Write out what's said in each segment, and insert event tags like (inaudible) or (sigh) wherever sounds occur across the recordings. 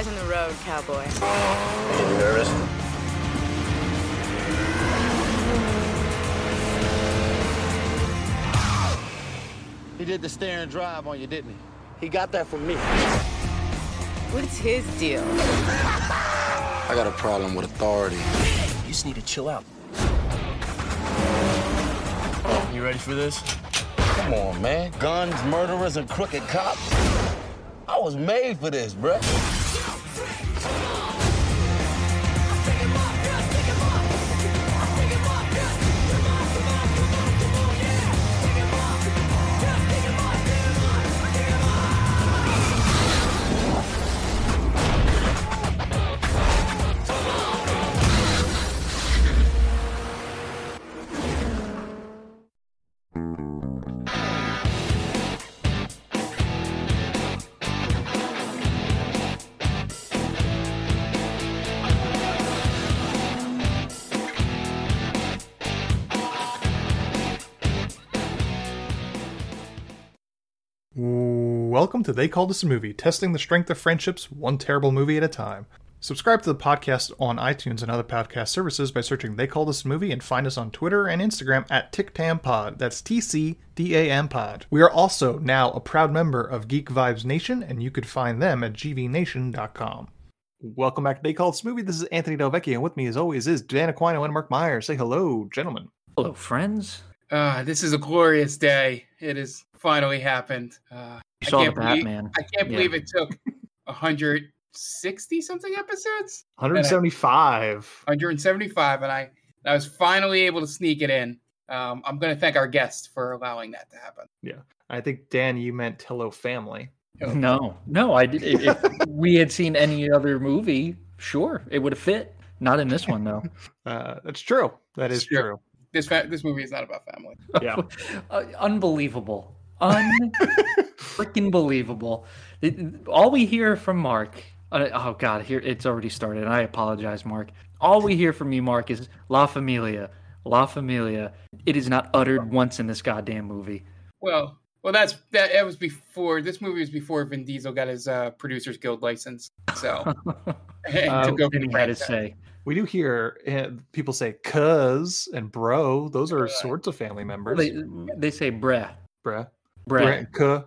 your eyes on the road, cowboy. Are you nervous? He did the stare and drive on you, didn't he? He got that from me. What's his deal? I got a problem with authority. You just need to chill out. You ready for this? Come on, man. Guns, murderers, and crooked cops. I was made for this, bruh. Welcome to They Called Us a Movie, testing the strength of friendships one terrible movie at a time. Subscribe to the podcast on iTunes and other podcast services by searching They Called Us a Movie and find us on Twitter and Instagram at TicTamPod. That's T C D A M Pod. We are also now a proud member of Geek Vibes Nation, and you could find them at gvnation.com. Welcome back to They Called Us a Movie. This is Anthony Delvecchio, and with me, as always, is Dan Aquino and Mark Meyer. Say hello, gentlemen. Hello, friends. Uh, this is a glorious day. It has finally happened. Uh, You I saw the can't believe, Batman. I can't Yeah. believe it took 160 something episodes, 175. 175, and I I was finally able to sneak it in. Um, I'm going to thank our guest for allowing that to happen. Yeah, I think, Dan, you meant Hello Family. No, no. I did. If if (laughs) we had seen any other movie, sure, it would have fit. Not in this one, though. (laughs) Uh, that's true. That is Sure. true. This fa- this movie is not about family. Yeah. (laughs) Uh, unbelievable. Un freaking believable. It- all we hear from Mark. Uh, oh God, here it's already started. I apologize, Mark. All we hear from you, Mark, is La Familia, La Familia. It is not uttered once in this goddamn movie. Well, well, that's that. That was before. This movie was before Vin Diesel got his uh, Producers Guild license. So (laughs) Uh, took over Then he had to say, We do hear uh, people say "cuz" and "bro." Those are sorts of family members. they, they say breh, Bruh. breh. Bruh "cuh."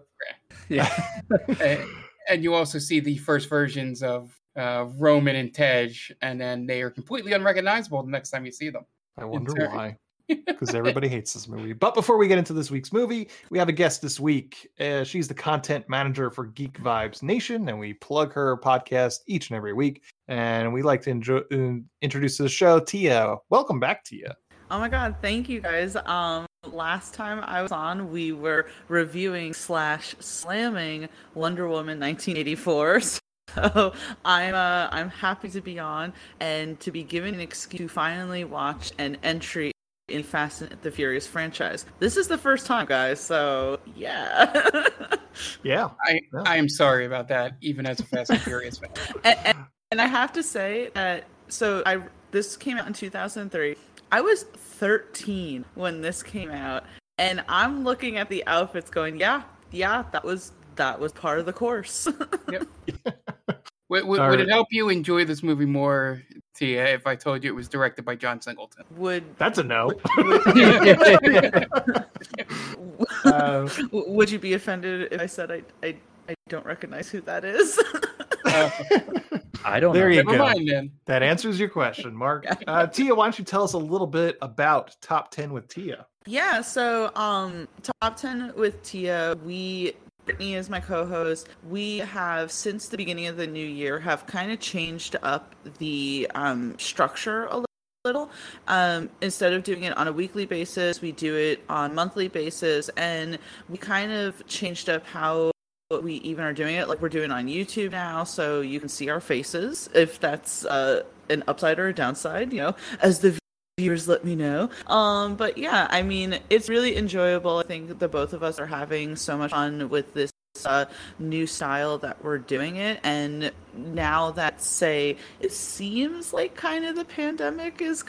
Yeah. (laughs) and, and you also see the first versions of uh, Roman and Tej, and then they are completely unrecognizable the next time you see them. I wonder Terry. why. (laughs) Because everybody hates this movie. But before we get into this week's movie, we have a guest this week. Uh, she's the content manager for Geek Vibes Nation, and we plug her podcast each and every week. And we like to enjoy, uh, introduce to the show Tia. Welcome back, Tia. Oh my god, thank you guys. Um last time I was on, we were reviewing slash slamming Wonder Woman 1984. (laughs) So I'm uh, I'm happy to be on and to be given an excuse to finally watch an entry in Fast and the Furious franchise. This is the first time, guys. So yeah. (laughs) Yeah. I Yeah. I am sorry about that, even as a Fast and Furious fan. (laughs) and, and, and I have to say that so I this came out in 2003. I was 13 when this came out, and I'm looking at the outfits, going, "Yeah, yeah, that was that was part of the course." (laughs) (laughs) Would, would, would it help you enjoy this movie more, Tia, if I told you it was directed by John Singleton? would That's a no. (laughs) w- Uh, would you be offended if I said I I, I don't recognize who that is? (laughs) I don't there know. you never go. mind then. That answers your question, Mark. (laughs) Uh, Tia, why don't you tell us a little bit about Top 10 with Tia? Yeah, so um top 10 with Tia, we Brittany is my co-host. We have since the beginning of the new year have kind of changed up the um structure a li- little. Um instead of doing it on a weekly basis, we do it on monthly basis and we kind of changed up how we even are doing it like we're doing on YouTube now so you can see our faces if that's uh an upside or a downside, you know, as the viewers let me know. Um, but yeah, I mean, it's really enjoyable. I think the both of us are having so much fun with this uh, new style that we're doing it. And now that, say, it seems like kind of the pandemic is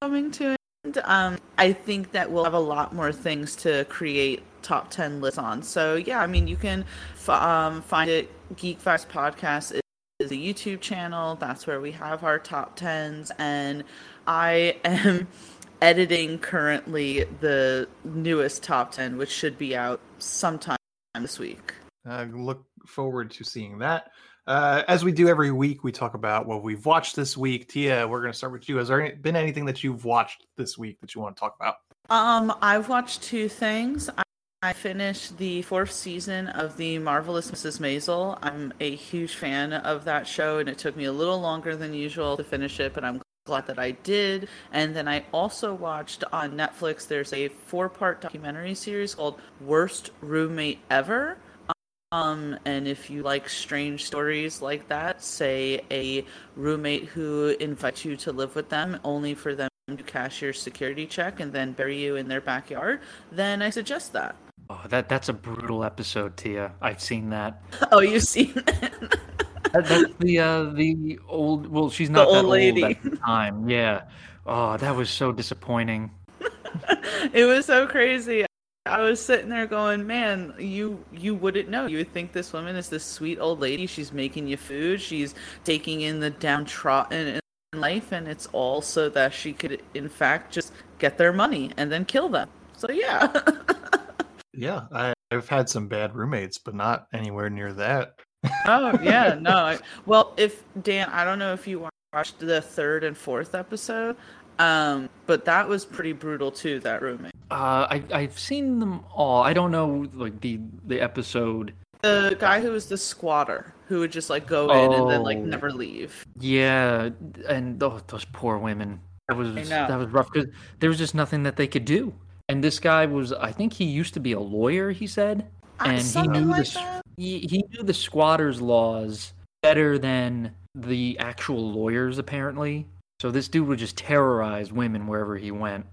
coming to an end, um, I think that we'll have a lot more things to create top 10 lists on. So yeah, I mean, you can f- um, find it. Geek Vibes Podcast is is a YouTube channel. That's where we have our top tens, and I am (laughs) editing currently the newest top ten, which should be out sometime this week. Uh, look forward to seeing that. Uh, as we do every week, we talk about what we've watched this week. Tia, we're going to start with you. Has there been anything that you've watched this week that you want to talk about? Um, I've watched two things. I, finished the fourth season of the marvelous Mrs. Maisel. I'm a huge fan of that show, and it took me a little longer than usual to finish it, but I'm glad that I did. And then I also watched on Netflix. There's a four-part documentary series called "Worst Roommate Ever." Um, and if you like strange stories like that, say a roommate who invites you to live with them only for them to cash your security check and then bury you in their backyard, then I suggest that. Oh, that that's a brutal episode, Tia. I've seen that. Oh, you've seen it? (laughs) That- that's the uh, the old. Well, she's not old that lady. old at the time. Yeah. Oh, that was so disappointing. (laughs) it was so crazy. I was sitting there going, "Man, you you wouldn't know. You would think this woman is this sweet old lady. She's making you food. She's taking in the downtrodden in life, and it's all so that she could, in fact, just get their money and then kill them." So yeah, (laughs) Yeah, I, I've had some bad roommates, but not anywhere near that. oh yeah, no. (laughs) I, well, if Dan, I don't know if you watched the third and fourth episode, um, but that was pretty brutal too. That roommate. Uh, I I've seen them all. I don't know like the the episode. The guy who was the squatter who would just like go in and then like Oh. never leave. Yeah, and oh, those poor women. That was that was rough because there was just nothing that they could do. And this guy was, I think he used to be a lawyer. He said, Uh, and he knew like the he, he knew the squatters' laws better than the actual lawyers apparently. So this dude would just terrorize women wherever he went.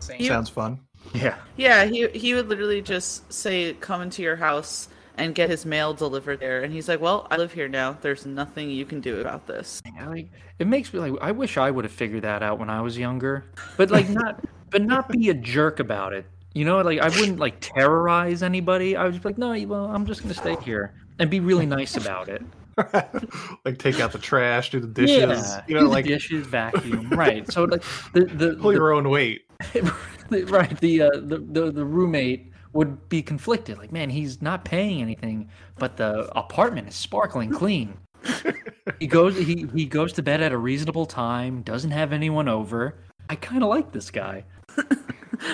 Same. You- Sounds fun. Yeah. Yeah, he he would literally just say, "Come into your house and get his mail delivered there," and he's like, "Well, I live here now. There's nothing you can do about this." Yeah, like it makes me like I wish I would have figured that out when I was younger. But like not but not be a jerk about it. You know, like I wouldn't like terrorize anybody. I would just be like, no, well, I'm just gonna stay here and be really nice about it. (laughs) like take out the trash, do the dishes. Yeah, you know, do the like dishes, vacuum, (laughs) right? So like the the, pull your own weight. (laughs) right the, uh, the the the roommate would be conflicted. Like, man, he's not paying anything, but the apartment is sparkling clean. he goes he he goes to bed at a reasonable time. Doesn't have anyone over. I kind of like this guy.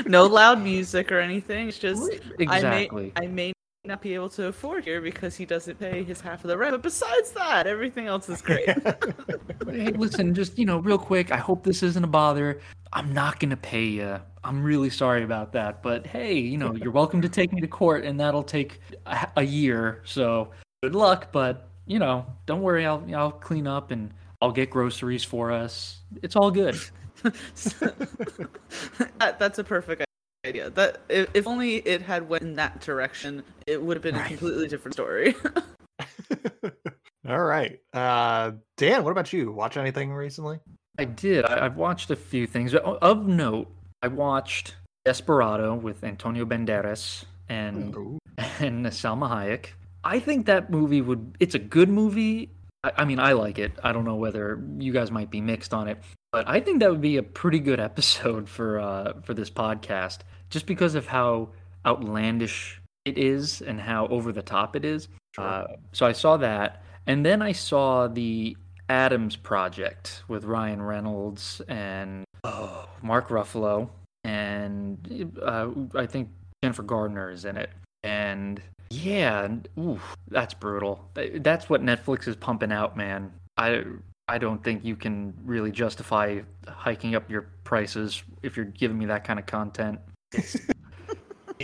No loud music or anything. It's just Exactly. I may I may not be able to afford here because he doesn't pay his half of the rent. But besides that, everything else is great. (laughs) hey, listen, just you know, real quick. I hope this isn't a bother. I'm not gonna pay you. I'm really sorry about that. But hey, you know, you're welcome to take me to court, and that'll take a, a year. So good luck. But you know, don't worry. I'll I'll clean up and I'll get groceries for us. It's all good. (laughs) that, that's a perfect idea. That if, if only it had went in that direction, it would have been a completely different story. (laughs) All right, uh, Dan. What about you? Watch anything recently? I did. I, I've watched a few things. Of note, I watched Desperado with Antonio Banderas and Ooh. (laughs) and Salma Hayek. I think that movie would. It's a good movie. I, I mean, I like it. I don't know whether you guys might be mixed on it, but I think that would be a pretty good (laughs) episode for uh, for this podcast, just because of how outlandish it is and how over the top it is. Uh, so I saw that, and then I saw the Adams Project with Ryan Reynolds and oh, Mark Ruffalo, and uh, I think Jennifer Gardner is in it. And yeah, and- that's brutal. That's what Netflix is pumping out, man. I I don't think you can really justify hiking up your prices if you're giving me that kind of content. (laughs)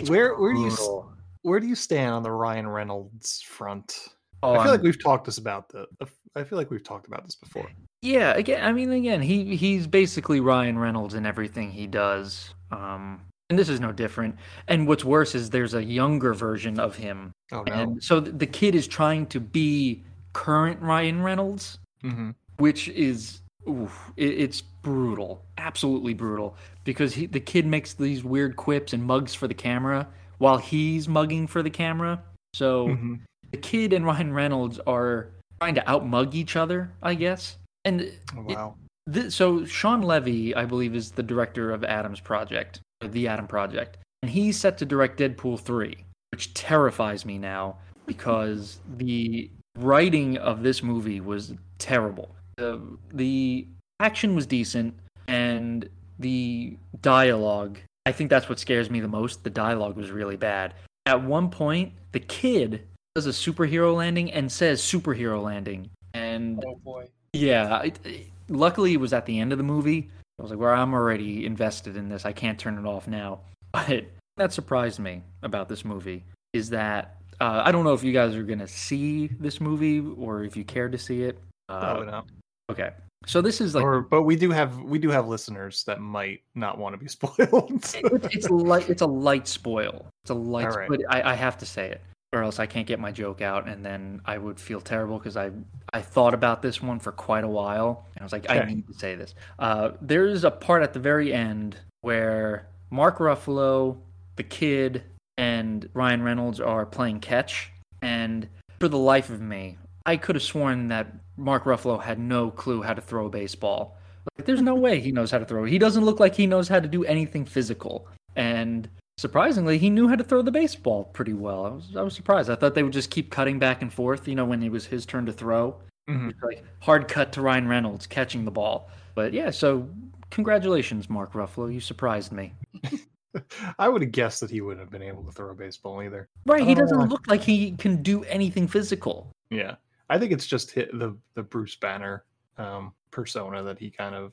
Where where do you where do you stand on the Ryan Reynolds front? Oh, I feel I'm- like we've talked this about the. I feel like we've talked about this before. Yeah, again, I mean, again, he he's basically Ryan Reynolds in everything he does. Um, and this is no different. And what's worse is there's a younger version of him, Oh no. and so the kid is trying to be current Ryan Reynolds, hmm which is oof, it, it's brutal, absolutely brutal, because he the kid makes these weird quips and mugs for the camera while he's mugging for the camera. So hmm the kid and Ryan Reynolds are trying to outmug each other, I guess. And it- Wow. Th so Shawn Levy, I believe, is the director of Adam's Project, the Adam Project, and he's set to direct Deadpool three, which terrifies me now because the writing of this movie was terrible. The the action was decent, and the dialogue. I think that's what scares me the most. The dialogue was really bad. At one point, the kid does a superhero landing and says superhero landing, and Oh boy. yeah, it, it- luckily it was at the end of the movie. I was like, well, I'm already invested in this. I can't turn it off now. (laughs) But that surprised me about this movie is that uh, I don't know if you guys are gonna see this movie or if you care to see it. Uh, Probably not. okay, so this is like or, but we do have we do have listeners that might not want to be (laughs) spoiled. it's, it's light. It's a light spoil. It's a light. Right. But I, I have to say it, or else I can't get my joke out, and then I would feel terrible because I I thought about this one for quite a while, and I was like, I need to say this. Uh, there's a part at the very end where Mark Ruffalo, the kid, and Ryan Reynolds are playing catch, and for the life of me, I could have sworn that Mark Ruffalo had no clue how to throw a baseball. Like, there's no (laughs) way he knows how to throw. He doesn't look like he knows how to do anything physical. And surprisingly, he knew how to throw the baseball pretty well. I was, I was surprised. I thought they would just keep cutting back and forth, you know, when it was his turn to throw. Mhm. Like hard cut to Ryan Reynolds catching the ball. But yeah, so congratulations, Mark Ruffalo. You surprised me. (laughs) I would have guessed that he wouldn't have been able to throw a baseball either. Right, he Oh. doesn't look like he can do anything physical. Yeah, I think it's just hit the the Bruce Banner um, persona that he kind of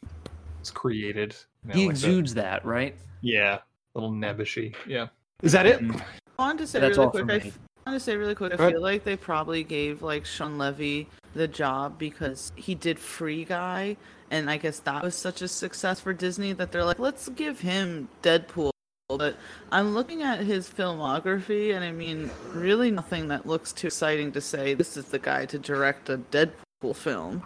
has created. you know, he like the- exudes that, right? yeah, little nebbishy. Yeah, is that it? Mm. I wanted to say That's really quick. I me. f- I wanted to say really quick. I Go ahead. feel like they probably gave like Shawn Levy the job because he did Free Guy, and I guess that was such a success for Disney that they're like, let's give him Deadpool. But I'm looking at his filmography, and I mean, really nothing that looks too exciting to say this is the guy to direct a Deadpool film.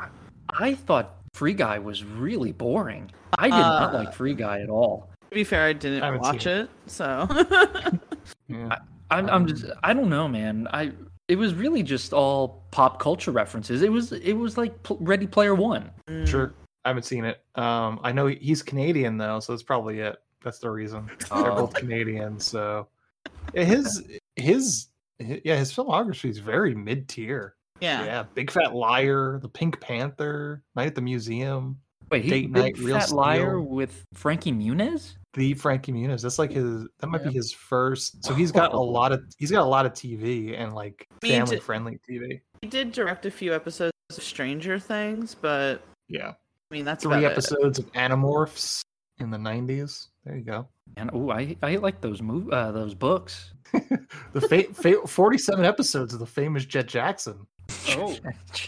I thought Free Guy was really boring. I did not Uh, like Free Guy at all. To be fair, I didn't I watch seen it, so (laughs) Yeah. I'm, I'm just I don't know, man. I it was really just all pop culture references. It was it was like Pl- Ready Player One. Mm. Sure, I haven't seen it. Um, I know he's Canadian though, so that's probably it. That's the reason. (laughs) They're Oh. both Canadian, so Yeah, his his yeah his filmography is very mid tier. yeah. Yeah, Big Fat Liar, The Pink Panther, Night at the Museum, Wait, he Date Night, Real Fat Liar Steel. with Frankie Muniz? The Frankie Muniz. That's like his. That might Yeah. be his first. So he's got a (laughs) lot of. He's got a lot of TV and like family to- friendly TV. He did direct a few episodes of Stranger Things, but Yeah, I mean that's three about it. episodes of Animorphs in the '90s. There you go. And oh, I I like those move uh, those books. (laughs) The fa- fa- 47 episodes of the famous Jett Jackson. Oh.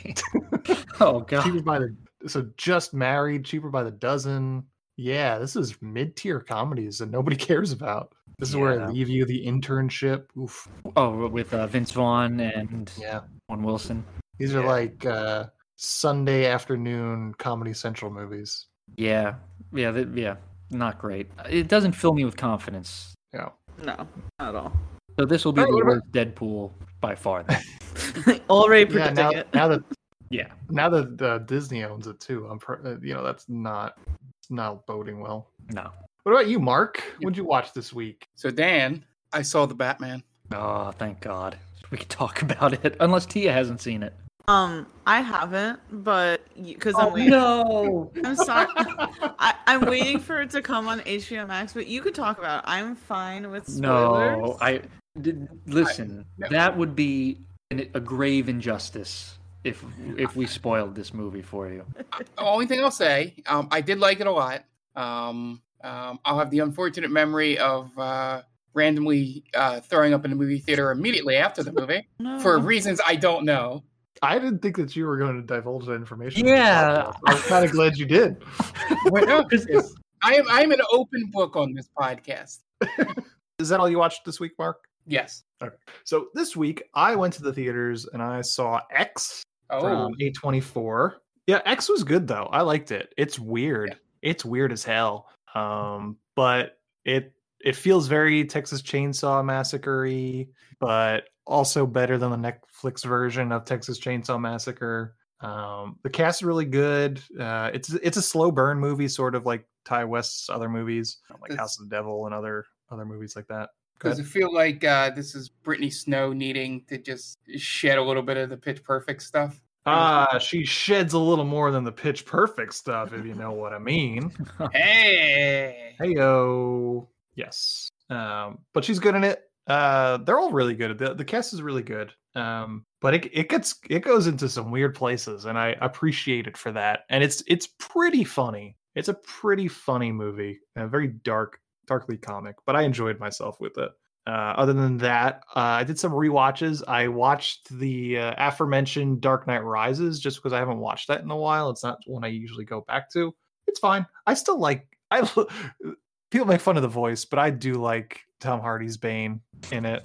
(laughs) oh god. Cheaper by the so just married, cheaper by the dozen. Yeah, this is mid tier comedies that nobody (laughs) cares about. This is where I leave you the internship. Oof. Oh, with uh, Vince Vaughn and Yeah, Owen Wilson. these are Yeah. like uh, Sunday afternoon Comedy Central movies. Yeah, yeah, th- yeah. Not great. It doesn't fill me with confidence. Yeah. No, not at all. So this will be Alright, the what worst Deadpool by far. Then. (laughs) Already Yeah, predicting now, it. now that yeah. now that uh, Disney owns it too, I'm pr- uh, you know that's not it's not boding well. No. What about you, Mark? What'd you watch this week? So Dan, I saw the Batman. Oh, thank God. We can talk (laughs) about it. Unless Tia hasn't seen it. Um, I haven't, but because I'm Oh, waiting. no. (laughs) I'm sorry. I, I'm waiting for it to come on HBO Max, but you could talk about it. I'm fine with spoilers. No, I did, listen. no. That would be an, a grave injustice if if we spoiled this movie for you. The only thing I'll say, um, I did like it a lot. Um, um, I'll have the unfortunate memory of uh, randomly uh, throwing up in the movie theater immediately after the movie (laughs) No. for reasons I don't know. I didn't think that you were going to divulge that information. Yeah. I was kind of glad you did. (laughs) No, I am I am an open book on this podcast. Is that all you watched this week, Mark? Yes. Okay. So this week I went to the theaters and I saw X Oh, from A24. Yeah, X was good though. I liked it. It's weird. It's weird as hell. Um, but it it feels very Texas Chainsaw Massacre but also better than the Netflix version of Texas Chainsaw Massacre. Um, the cast is really good. Uh, it's it's a slow burn movie, sort of like Ti West's other movies, like House of the Devil and other other movies like that. Go Does it feel like uh, this is Brittany Snow needing to just shed a little bit of the Pitch Perfect stuff? Ah, she sheds a little more than the Pitch Perfect stuff, if you know what I mean. (laughs) Hey, Heyo, yes. Um, but she's good in it. Uh, they're all really good. The the cast is really good. Um, but it it gets it goes into some weird places, and I appreciate it for that. And it's it's pretty funny. It's a pretty funny movie, a very dark, darkly comic. But I enjoyed myself with it. Uh, other than that, uh, I did some rewatches. I watched the uh, aforementioned Dark Knight Rises just because I haven't watched that in a while. It's not one I usually go back to. It's fine. I still like. I (laughs) people make fun of the voice, but I do like Tom Hardy's Bane in it.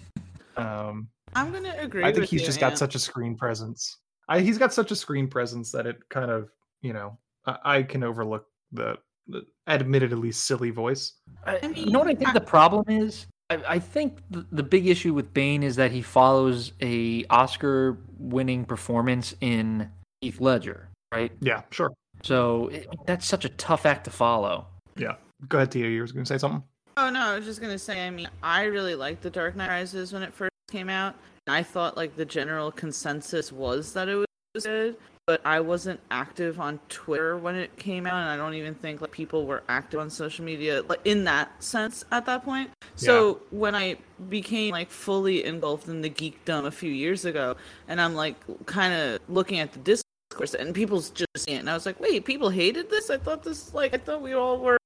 Um, I'm gonna agree. I think he's you, just got such a screen presence. I, he's got such a screen presence that it kind of, you know, I, I can overlook the admittedly silly voice. I, I you know what I think I- the problem is? I, I think the, the big issue with Bane is that he follows a Oscar-winning performance in Heath Ledger, right? Yeah, sure. So it, that's such a tough act to follow. Yeah. Go ahead, Tia. You were going to say something? Oh no, I was just gonna say. I mean, I really liked The Dark Knight Rises when it first came out. I thought like the general consensus was that it was good, but I wasn't active on Twitter when it came out, and I don't even think like people were active on social media like in that sense at that point. So when I became like fully engulfed in the geekdom a few years ago, and I'm like kind of looking at the discourse, and people's just saying, it, and I was like, wait, people hated this? I thought this like I thought we all were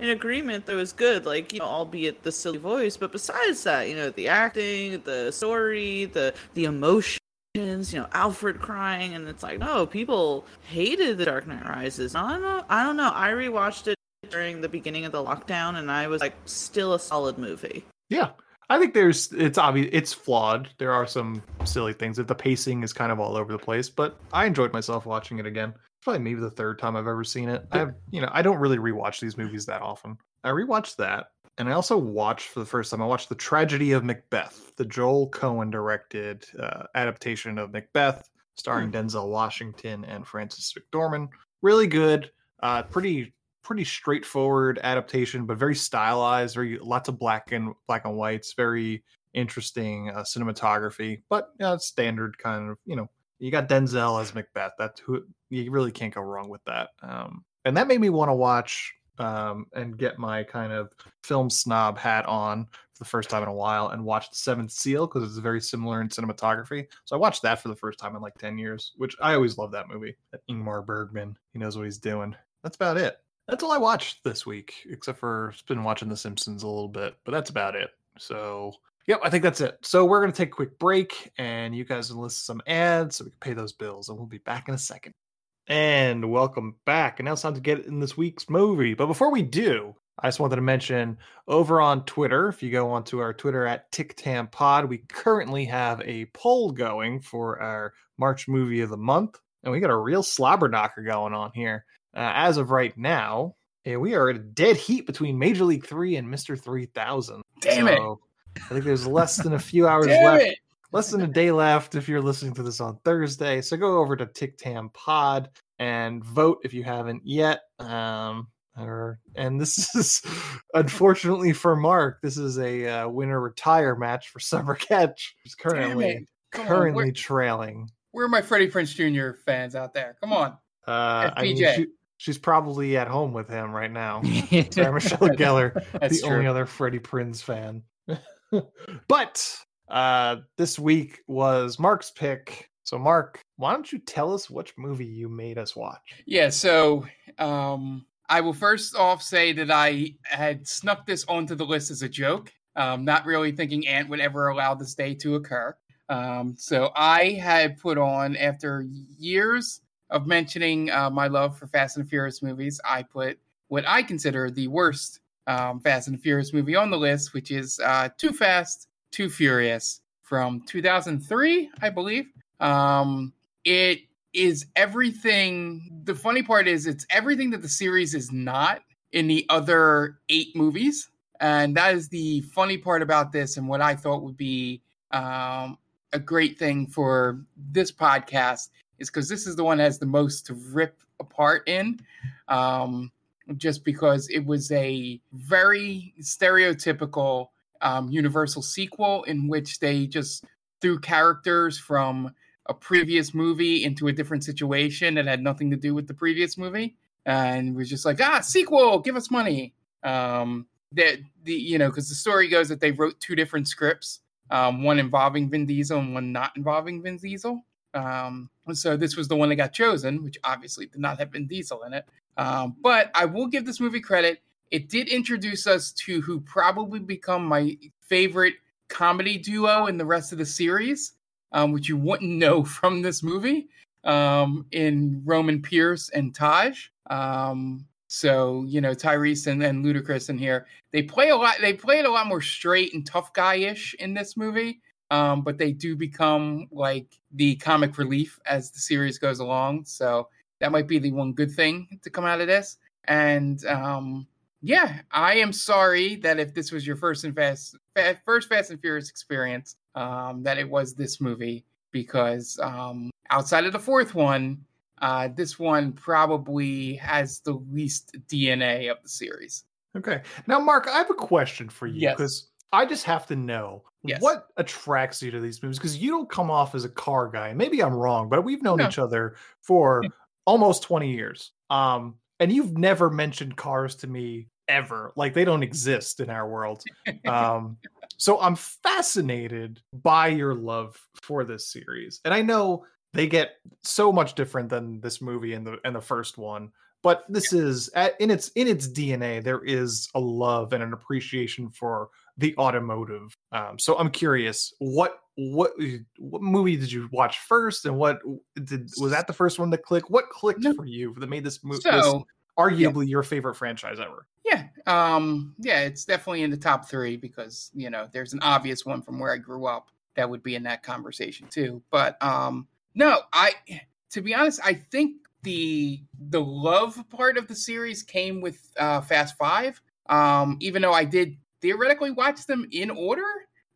in agreement that was good, like you know, albeit the silly voice. But besides that, you know, the acting, the story, the the emotions, you know, Alfred crying, and it's like, no, people hated The Dark Knight Rises. I don't know. I don't know. I rewatched it during the beginning of the lockdown, and I was like, still a solid movie. Yeah. I think there's it's obvious it's flawed. There are some silly things. The pacing is kind of all over the place, but I enjoyed myself watching it again. Probably maybe the third time I've ever seen it. I have, you know, I don't really rewatch these movies that often. I rewatched that, and I also watched for the first time. I watched the Tragedy of Macbeth, the Joel Coen directed uh, adaptation of Macbeth, starring Denzel Washington and Frances McDormand. Really good. Uh, pretty pretty straightforward adaptation, but very stylized. Very lots of black and black and whites. Very interesting uh, cinematography, but yeah, it's standard kind of. You know, you got Denzel as Macbeth. That's who you really can't go wrong with that. Um, and that made me want to watch um, and get my kind of film snob hat on for the first time in a while and watch The Seventh Seal because it's very similar in cinematography. So I watched that for the first time in like 10 years, which I always love that movie. That Ingmar Bergman, he knows what he's doing. That's about it. That's all I watched this week, except for been watching The Simpsons a little bit, but that's about it. So, yep, I think that's it. So we're gonna take a quick break, and you guys will listen to some ads so we can pay those bills, and we'll be back in a second. And welcome back. And now it's time to get in this week's movie. But before we do, I just wanted to mention over on Twitter, if you go onto our Twitter at TickTamPod, we currently have a poll going for our March movie of the month. And we got a real slobber knocker going on here. Uh, as of right now, eh, we are at a dead heat between Major League 3 and Mr. 3000. Damn it. I think there's less than a few (laughs) hours Damn left it. Less than a day left if you're listening to this on Thursday. So go over to TickTam Pod and vote if you haven't yet. Um, or and this (laughs) is unfortunately for Mark, this is a uh, winner retire match for Summer Catch. Who's Damn currently on, currently trailing. Where are my Freddie Prinze Jr. fans out there? Come on. Uh, I mean, she, she's probably at home with him right now. (laughs) Sarah Michelle Gellar, That's the true. only other Freddie Prinz fan. (laughs) but uh, this week was Mark's pick. So, Mark, why don't you tell us which movie you made us watch? Yeah, so um, I will first off say that I had snuck this onto the list as a joke, um, not really thinking Ant would ever allow this day to occur. Um, so I had put on, after years of mentioning uh, my love for Fast and Furious movies, I put what I consider the worst um, Fast and Furious movie on the list, which is uh, Too Fast, Too Furious from 2003, I believe. Um, it is everything. The funny part is, it's everything that the series is not in the other eight movies. and that is the funny part about this, and what I thought would be um, a great thing for this podcast is because this is the one that has the most to rip apart in. Um, just because it was a very stereotypical um, Universal sequel in which they just threw characters from a previous movie into a different situation that had nothing to do with the previous movie, and was just like, ah, sequel, give us money. Um, that the you know because the story goes that they wrote two different scripts, um, one involving Vin Diesel and one not involving Vin Diesel. Um, so this was the one that got chosen, which obviously did not have Vin Diesel in it. Um, but I will give this movie credit. It did introduce us to who probably become my favorite comedy duo in the rest of the series, um, which you wouldn't (laughs) know from this movie, um, in Roman Pierce and Tej. Um, so you know Tyrese and, Ludacris in here, they play a lot. They play it a lot more straight and tough guy ish in this movie, um, but they do become like the comic relief as the series goes along. So that might be the one good thing to come out of this. And um, yeah, I am sorry that if this was your first and fast, first Fast and Furious experience, um, that it was this movie because um, outside of the fourth one, uh, this one probably has the least DNA of the series. Okay. Now, Mark, I have a question for you Yes. because I just have to know Yes. what attracts you to these movies because you don't come off as a car guy. Maybe I'm wrong, but we've known No. each other for (laughs) almost 20 years. Um, and you've never mentioned cars to me ever. Like they don't exist in our world. (laughs) Um, so I'm fascinated by your love for this series. And I know they get so much different than this movie and the and the first one but this is at, in its in its dna there is a love and an appreciation for the automotive um, so i'm curious what what what movie did you watch first and what did was that the first one to click? what clicked No. for you that made this movie So arguably your favorite franchise ever yeah, um, yeah, it's definitely in the top three because you know there's an obvious one from where I grew up that would be in that conversation too. But um, no, I to be honest, I think the the love part of the series came with uh, Fast Five. Um, even though I did theoretically watch them in order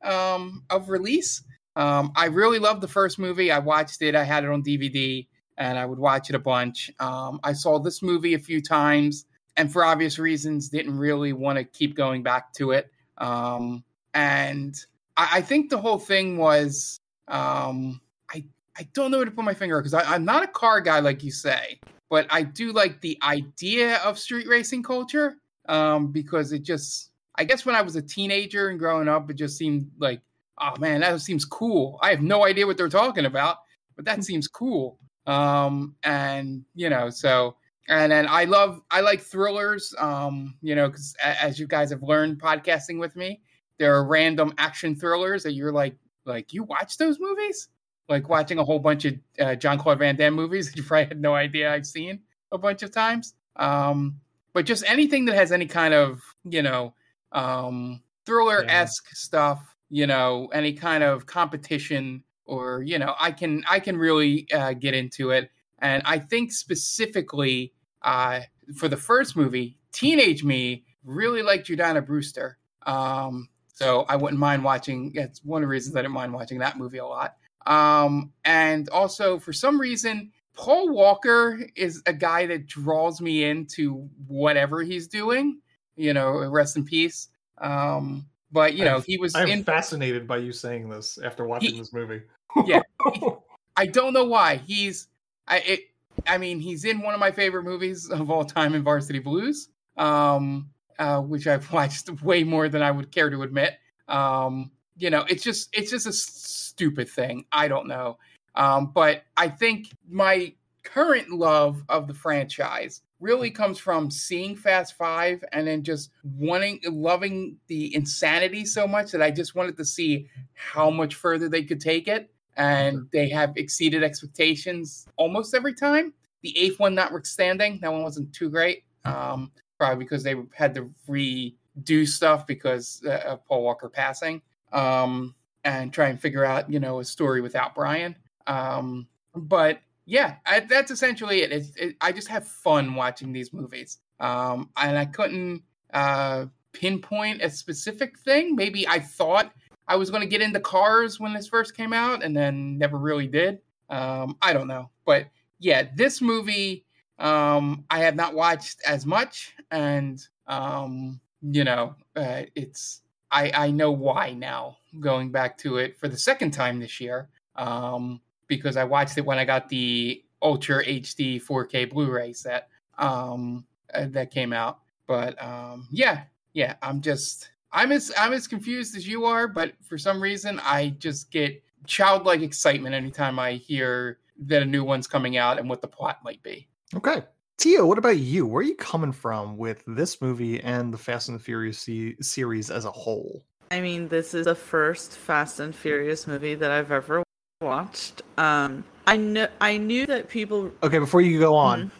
um, of release, um, I really loved the first movie. I watched it. I had it on DVD, and I would watch it a bunch. Um, I saw this movie a few times, and for obvious reasons, didn't really want to keep going back to it. Um, and I, I think the whole thing was um, I I don't know where to put my finger because I'm not a car guy like you say, but I do like the idea of street racing culture um, because it just I guess when I was a teenager and growing up, it just seemed like oh man, that seems cool. I have no idea what they're talking about, but that seems cool. Um, and you know, so and then I love I like thrillers. Um, you know, because as you guys have learned podcasting with me, there are random action thrillers that you're like like you watch those movies like watching a whole bunch of uh, Jean-Claude Van Damme movies (laughs) that you probably had no idea I've seen a bunch of times. Um, but just anything that has any kind of you know um, thriller esque stuff, you know, any kind of competition or you know, I can I can really uh, get into it. And I think specifically uh, for the first movie, teenage me really liked Jordana Brewster. Um, so I wouldn't mind watching. It's one of the reasons I didn't mind watching that movie a lot. Um, and also, for some reason, Paul Walker is a guy that draws me into whatever he's doing. You know, rest in peace. Um, but you know, I'm- he was i'm in. fascinated by you saying this after watching He- this movie Yeah, (laughs) I don't know why he's. I it. I mean, he's in one of my favorite movies of all time, in Varsity Blues, um, uh, which I've (laughs) watched way more than I would care to admit. Um, you know, it's just it's just a stupid thing. I don't know, um, but I think my current love of the franchise really comes from seeing Fast Five and then just wanting, loving the insanity so much that I just wanted to see how much further they could take it. And they have exceeded expectations almost every time. The eighth one, notwithstanding, that one wasn't too great. Um, probably because they had to redo stuff because uh, of Paul Walker passing um, and try and figure out, you know, a story without Brian. Um, but yeah, I, that's essentially it. It. I just have fun watching these movies, um, and I couldn't. Uh, pinpoint a specific thing. Maybe I thought I was going to get into cars when this first came out, and then never really did. Um, I don't know, but yeah, this movie um, I have not watched as much, and um, you know, uh, it's I I know why now. Going back to it for the second time this year, um, because I watched it when I got the Ultra HD 4K Blu-ray set um, uh, that came out. But um, yeah, yeah, I'm just I'm as I'm as confused as you are, but for some reason I just get childlike excitement anytime I hear that a new one's coming out and what the plot might be. Okay. Tia, what about you? Where are you coming from with this movie and the Fast and the Furious se- series as a whole? I mean, this is the first Fast and Furious movie that I've ever watched. Um, I know I knew that people. Okay, before you go on,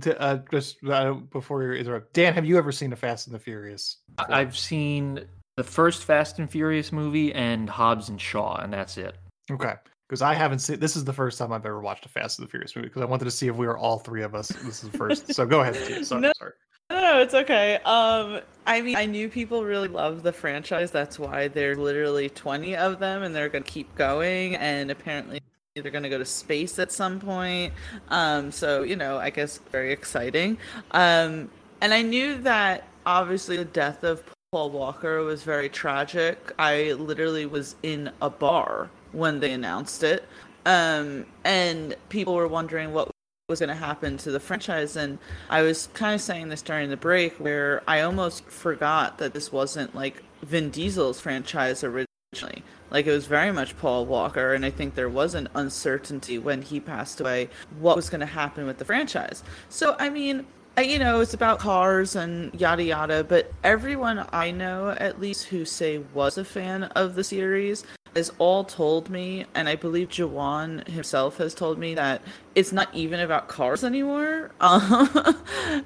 to, uh, just uh, before you interrupt, Dan, have you ever seen a Fast and the Furious? I- I've seen the first Fast and Furious movie and Hobbs and Shaw, and that's it. Okay, because I haven't seen. This is the first time I've ever watched a Fast and the Furious movie because I wanted to see if we were all three of us. This is the first. so go ahead, Tia. Sorry, No. sorry. No, it's okay. Um, I mean, I knew people really love the franchise. That's why there's literally 20 of them, and they're gonna keep going. And apparently, they're gonna go to space at some point. Um, so you know, I guess very exciting. Um, and I knew that obviously the death of Paul Walker was very tragic. I literally was in a bar when they announced it. Um, and people were wondering what was going to happen to the franchise and i was kind of saying this during the break where i almost forgot that this wasn't like vin diesel's franchise originally like it was very much paul walker and i think there was an uncertainty when he passed away what was going to happen with the franchise so i mean you know it's about cars and yada yada but everyone i know at least who say was a fan of the series has all told me, and I believe Jawan himself has told me that it's not even about cars anymore. (laughs)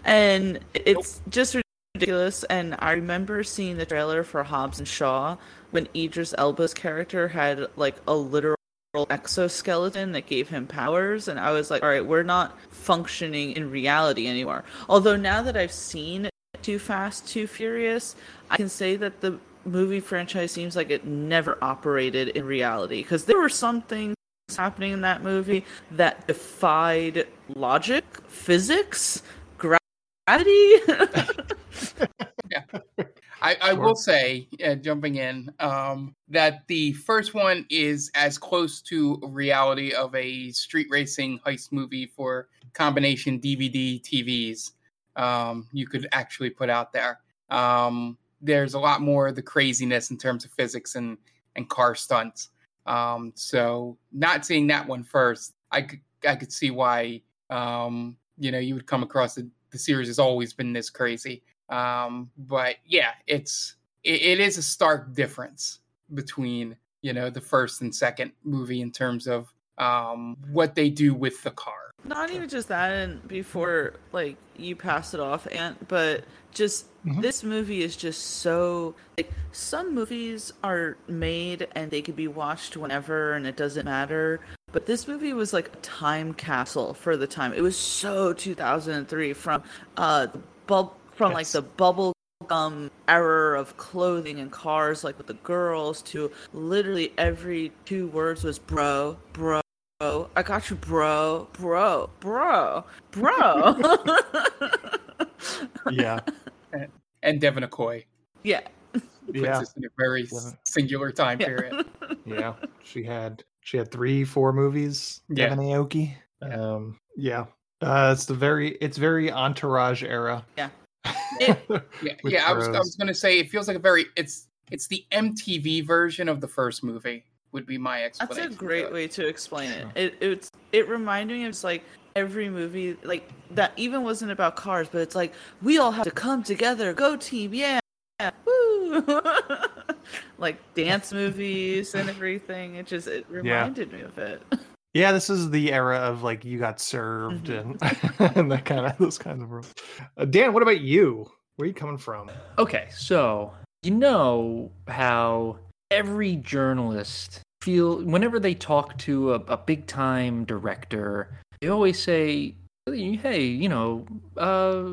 And it's just ridiculous. And I remember seeing the trailer for Hobbs and Shaw when Idris Elba's character had like a literal exoskeleton that gave him powers. And I was like, all right, we're not functioning in reality anymore. Although now that I've seen Too Fast, Too Furious, I can say that the movie franchise seems like it never operated in reality because there were some things happening in that movie that defied logic, physics, gravity. (laughs) I, I will say, uh, jumping in, um, that the first one is as close to reality of a street racing heist movie for combination DVD TVs um, you could actually put out there. Um, there's a lot more of the craziness in terms of physics and, and car stunts. Um, so not seeing that one first, I could I could see why um, you know you would come across the, the series has always been this crazy. Um, but yeah, it's it, it is a stark difference between you know the first and second movie in terms of um, what they do with the car. Not even just that, and before like you pass it off, Ant, but just this movie is just so like some movies are made and they could be watched whenever and it doesn't matter. But this movie was like a time capsule for the time. It was so 2003 from uh the bub from like the bubble gum era of clothing and cars like with the girls to literally every two words was bro, bro, bro. I got you, bro, bro, bro, bro. (laughs) Yeah, And Devon Aoki yeah. puts yeah, this in a very Devin- singular time Yeah. period. (laughs) yeah. She had she had three, four movies. Yeah. Devon Aoki. Yeah. Um, yeah. Uh, it's the very it's very entourage era. Yeah. (laughs) It- Yeah, yeah. I was, I was gonna say it feels like a very it's it's the MTV version of the first movie would be my explanation. That's a great way to explain it. It it's it reminded me of just like every movie like that even wasn't about cars, but it's like we all have to come together, go team, yeah, woo, (laughs) like dance movies and everything. It just it reminded me of it. Yeah, this is the era of like you got served Mm-hmm. and (laughs) and that kind of those kinds of rules. Uh, Dan, what about you? Where are you coming from? Okay, so you know how every journalist feel whenever they talk to a, a big time director, they always say, "Hey, you know, uh,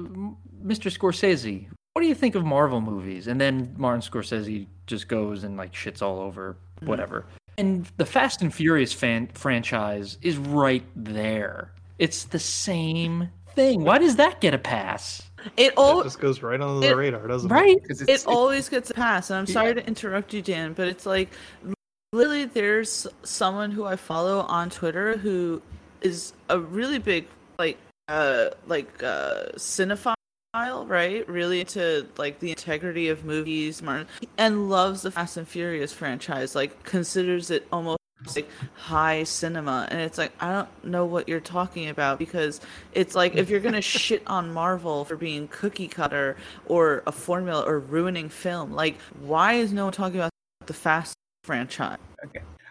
Mr. Scorsese, what do you think of Marvel movies? And then Martin Scorsese just goes and like shits all over whatever. And the Fast and Furious fan franchise is right there. It's the same thing. Why does that get a pass? It It all just goes right under the it- radar, doesn't it? Right? It always gets a pass. And I'm sorry to interrupt you, Dan, but it's like literally there's someone who I follow on Twitter who is a really big like uh like uh cinephile, right? Really into like the integrity of movies, Martin, and loves the Fast and Furious franchise. Like considers it almost like high cinema and it's like i don't know what you're talking about because it's like if you're gonna (laughs) shit on marvel for being cookie cutter or a formula or ruining film like why is no one talking about the fast franchise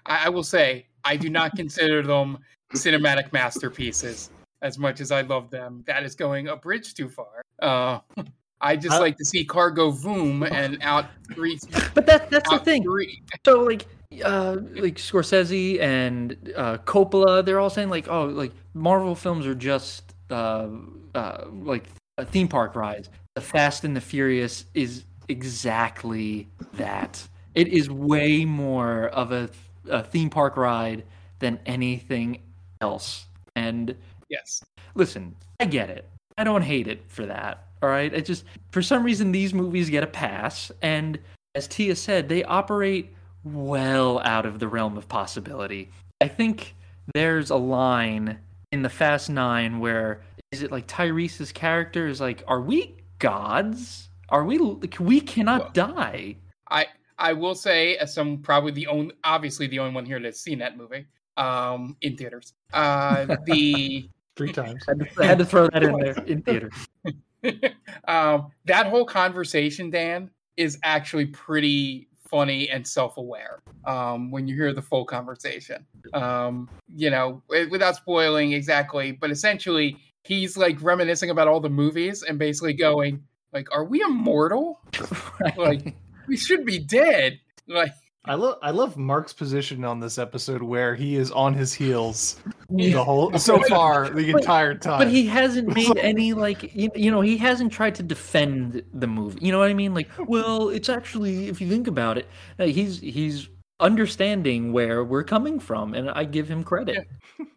I, I will say I do not consider them cinematic masterpieces as much as I love them. That is going a bridge too far. Uh, (laughs) I just I- like to see cargo boom and out three. (laughs) But that that's the thing. Three. So like uh like Scorsese and uh Coppola, they're all saying like, oh, like Marvel films are just uh uh like a theme park rides. The Fast and the Furious is exactly that. It is way more of a, a theme park ride than anything else. And Yes. listen, I get it. I don't hate it for that. All right. I just, for some reason, these movies get a pass. And as Tia said, they operate well out of the realm of possibility. I think there's a line in the Fast Nine where is it like Tyrese's character is like, are we gods? Are we, like, we cannot die. I I will say, as some probably the only, obviously the only one here that's seen that movie, um, in theaters. Uh, (laughs) the Three times. I had to- I had to throw that in there in theater. (laughs) um, that whole conversation, Dan, is actually pretty funny and self-aware um, when you hear the full conversation. Um, you know, without spoiling exactly, but essentially, he's like reminiscing about all the movies and basically going, like, "Are we immortal? (laughs) Like, we should be dead." Like, I love I love Mark's position on this episode where he is on his heels the whole so far the entire time. But he hasn't made any like you, you know he hasn't tried to defend the movie. You know what I mean? Like, well, it's actually if you think about it, uh, he's he's understanding where we're coming from, and I give him credit.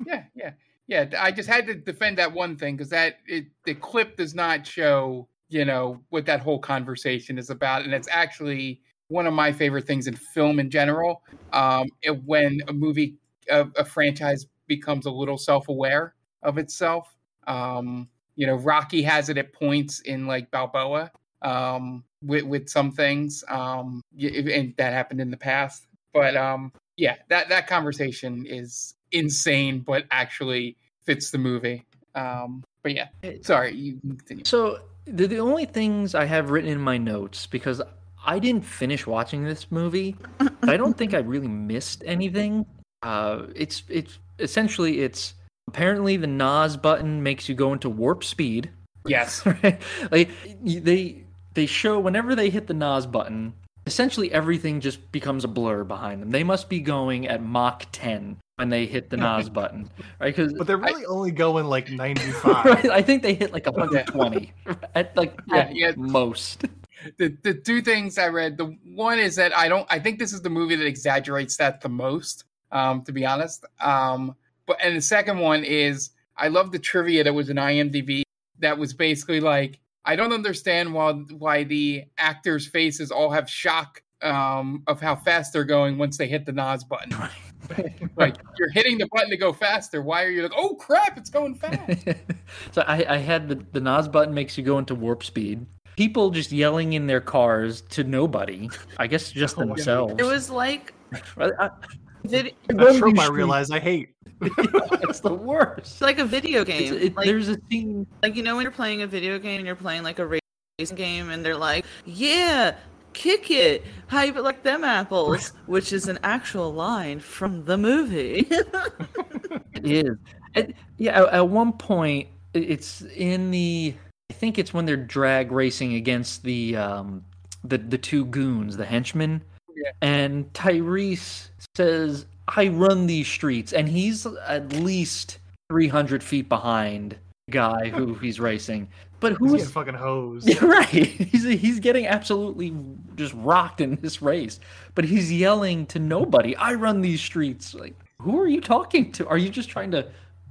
yeah, yeah, yeah. I just had to defend that one thing because that it, the clip does not show, you know, what that whole conversation is about, and it's actually one of my favorite things in film in general. Um, it, when a movie, a, a franchise becomes a little self-aware of itself. Um, you know, Rocky has it at points in like Balboa um, with with some things, um, and that happened in the past. But um, yeah, that that conversation is insane, but actually fits the movie. Um, but yeah, sorry, you continue. So the, the only things I have written in my notes because I didn't finish watching this movie, but I don't think I really missed anything. Uh, it's it's essentially it's apparently the NOS button makes you go into warp speed. Yes, (laughs) right? Like they they show whenever they hit the NOS button, essentially everything just becomes a blur behind them. They must be going at Mach 10 when they hit the (laughs) NOS button, right? Because but they're really only going like (laughs) 95. right, I think they hit like 120 at like Yeah, at yeah. most. The the two things I read. The one is that I don't. I think this is the movie that exaggerates that the most. Um, to be honest. Um, but and the second one is I love the trivia that was in IMDb. That was basically like I don't understand why why the actors' faces all have shock um, of how fast they're going once they hit the NOS button. (laughs) like you're hitting the button to go faster. Why are you like, oh crap, it's going fast? (laughs) so I, I had the, the NOS button makes you go into warp speed. People just yelling in their cars to nobody. I guess just (laughs) oh, themselves. it was like (laughs) I- I- vid- A trope I realize I hate. (laughs) it's the worst. it's like a video game it, like, there's a scene. like you know when you're playing a video game and you're playing like a racing game and they're like yeah kick it how you like them apples which is an actual line from the movie It is. At, yeah, at, at one point, it's in the. I think it's when they're drag racing against the um the the two goons, the henchmen. Yeah. And Tyrese says, "I run these streets," and he's at least three hundred feet behind the guy who (laughs) he's racing. But who is fucking hosed. Yeah, (laughs) right? He's he's getting absolutely just rocked in this race, but he's yelling to nobody. I run these streets. Like, who are you talking to? Are you just trying to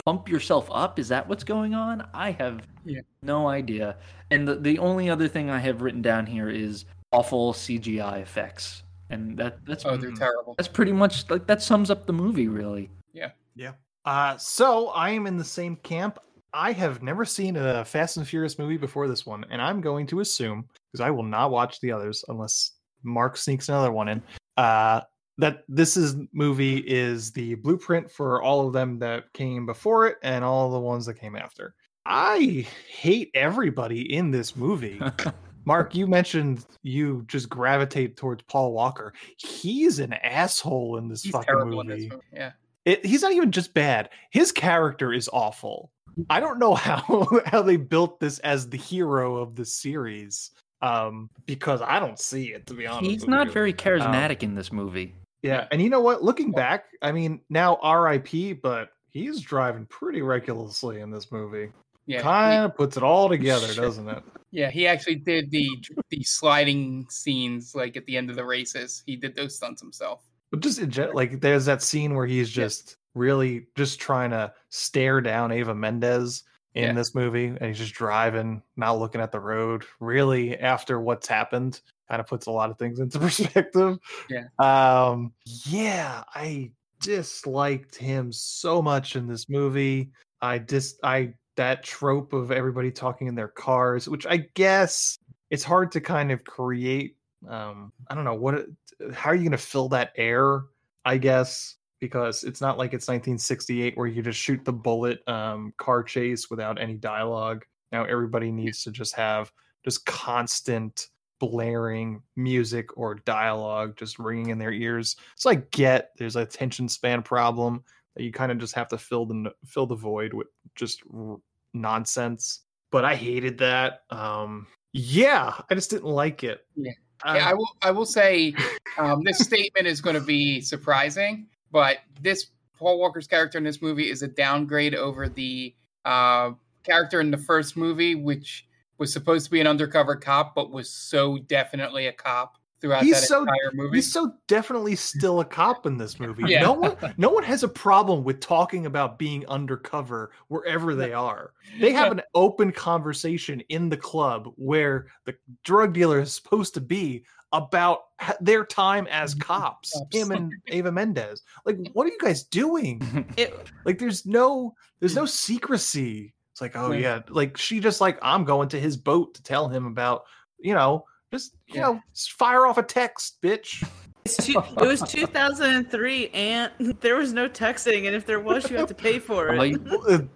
pump yourself up? Is that what's going on? I have Yeah. no idea. And the the only other thing I have written down here is awful CGI effects, and that that's Oh, they're terrible. that's pretty much like that sums up the movie, really. Yeah. Yeah. Uh, so I am in the same camp. I have never seen a Fast and Furious movie before this one, and I'm going to assume because I will not watch the others unless Mark sneaks another one in. Uh, that this is movie is the blueprint for all of them that came before it and all the ones that came after. I hate everybody in this movie. (laughs) Mark, you mentioned you just gravitate towards Paul Walker. He's an asshole in this He's fucking movie. in this movie. Yeah. It, he's not even just bad. His character is awful. I don't know (laughs) how how they built this as the hero of the series. Um, because I don't see it to be honest. He's not you. very charismatic in this movie. Yeah, and you know what? Looking back, I mean, now R.I.P. But he's driving pretty recklessly in this movie. Yeah. Kind of puts it all together, (laughs) doesn't it? Yeah, he actually did the the sliding scenes like at the end of the races. He did those stunts himself. But just like, there's that scene where he's just really just trying to stare down Eva Mendes in Yeah. this movie, and he's just driving, not looking at the road. Really, after what's happened, kind of puts a lot of things into (laughs) perspective. Yeah. Um. Yeah, I disliked him so much in this movie. I just I that trope of everybody talking in their cars, which I guess it's hard to kind of create. Um, I don't know what. How are you going to fill that air? I guess because it's not like it's 1968 where you just shoot the Bullitt um, car chase without any dialogue. Now everybody needs to just have just constant blaring music or dialogue just ringing in their ears. So I get there's a attention span problem that you kind of just have to fill the fill the void with just r- nonsense. But I hated that. Um, yeah, I just didn't like it. Yeah. Um, yeah, I will. I will say, um, this statement is going to be surprising, but this Paul Walker's character in this movie is a downgrade over the uh, character in the first movie, which was supposed to be an undercover cop, but was so definitely a cop throughout He's that so- entire movie. He's so definitely still a cop in this movie. Yeah. No one, (laughs) no one has a problem with talking about being undercover wherever they are. They have an open conversation in the club where the drug dealer is supposed to be about their time as (laughs) cops. Cops. Him and Eva Mendes. Like, what are you guys doing? (laughs) It, Like, there's no, there's no secrecy. It's like, oh Right. yeah, like she just like I'm going to his boat to tell him about, you know, just you Yeah. know, s- fire off a text, bitch. it's two, it was 2003, and (laughs) there was no texting, and if there was, you had to pay for it. you,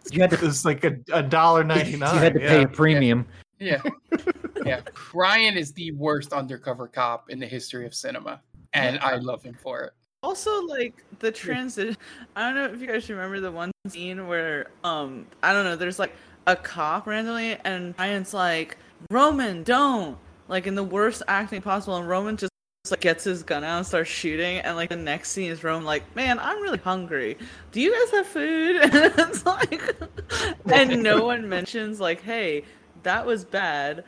(laughs) you had to, It's like a, a dollar ninety (laughs) nine. you had to pay a premium. Yeah. yeah. Brian is the worst undercover cop in the history of cinema. And I love him for it. Also, like the transition. I don't know if you guys remember the one scene where, um, I don't know. There's like a cop randomly, and Ryan's like, "Roman, don't!" Like in the worst acting possible, and Roman just like gets his gun out and starts shooting. And like the next scene is Roman like, "Man, I'm really hungry. Do you guys have food?" (laughs) And it's like, (laughs) and no (laughs) one mentions like, "Hey, that was bad."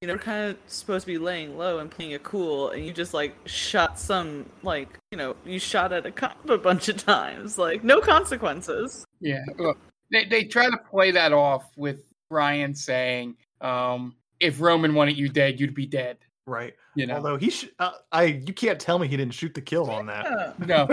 You know, we're kind of supposed to be laying low and playing it cool, and you just like shot some, like, you know, you shot at a cop a bunch of times. Like, no consequences. Yeah. Look, they, they try to play that off with Ryan saying, um, if Roman wanted you dead, you'd be dead. Right. You know? Although he, sh- uh, I, you can't tell me he didn't shoot the kill on that. Yeah. no.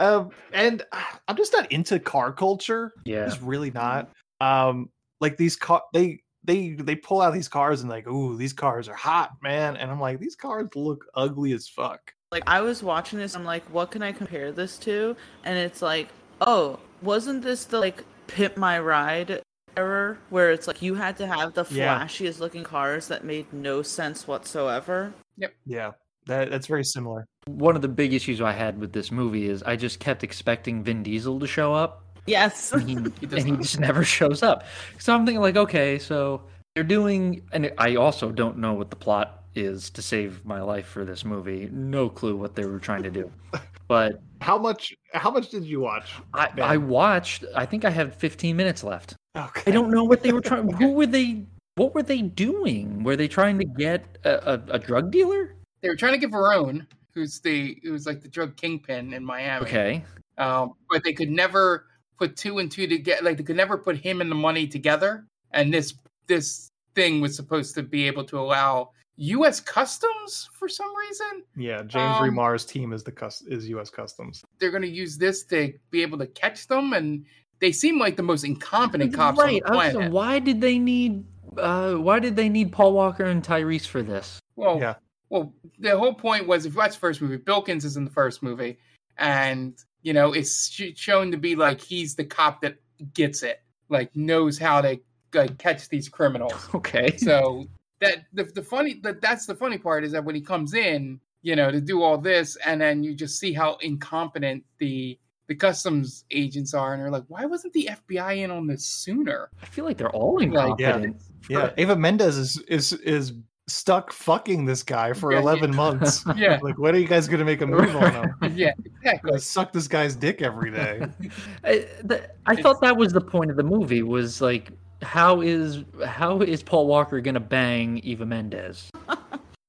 (laughs) um, and uh, I'm just not into car culture. Yeah. Just really not. Um, like these car, they they they pull out these cars and like, ooh, these cars are hot, man. And I'm like, these cars look ugly as fuck. Like, I was watching this, I'm like, what can I compare this to? And it's like, oh, wasn't this the like Pimp My Ride error where it's like you had to have the Yeah. flashiest looking cars that made no sense whatsoever? Yep. Yeah, that that's very similar. One of the big issues I had with this movie is I just kept expecting Vin Diesel to show up, Yes. (laughs) and he, He (laughs) and he just never shows up. So I'm thinking like, okay, so they're doing, and I also don't know what the plot is to save my life for this movie. No clue what they were trying to do. But How much? How much did you watch? I, I watched. I think I have 15 minutes left. Okay. I don't know what they were trying. (laughs) Who were they? What were they doing? Were they trying to get a, a, a drug dealer? They were trying to get Verone, who's the who's like the drug kingpin in Miami. Okay. Um, but they could never put two and two together. Like they could never put him and the money together. And this this thing was supposed to be able to allow U.S. Customs for some reason. Yeah, James Um, Remar's team is the cus- is U.S. Customs. They're going to use this to be able to catch them, and they seem like the most incompetent cops right. on the I was- planet. why did they need? Uh, why did they need Paul Walker and Tyrese for this? Well, Yeah. well, the whole point was if you watch the first movie, Bilkins is in the first movie, and you know it's shown to be like he's the cop that gets it, like knows how to like, catch these criminals. (laughs) Okay. So that the the funny that that's the funny part is that when he comes in, you know, to do all this, and then you just see how incompetent the the customs agents are, and they're like, why wasn't the FBI in on this sooner? I feel like they're all Like, yeah. Yeah, Eva Mendes is is is stuck fucking this guy for Yeah, yeah. eleven months. (laughs) Yeah, Like, when are you guys gonna make a move on him? (laughs) yeah, exactly. Gonna suck this guy's dick every day. (laughs) I, th- I thought that was the point of the movie. Was like, how is how is Paul Walker gonna bang Eva Mendes?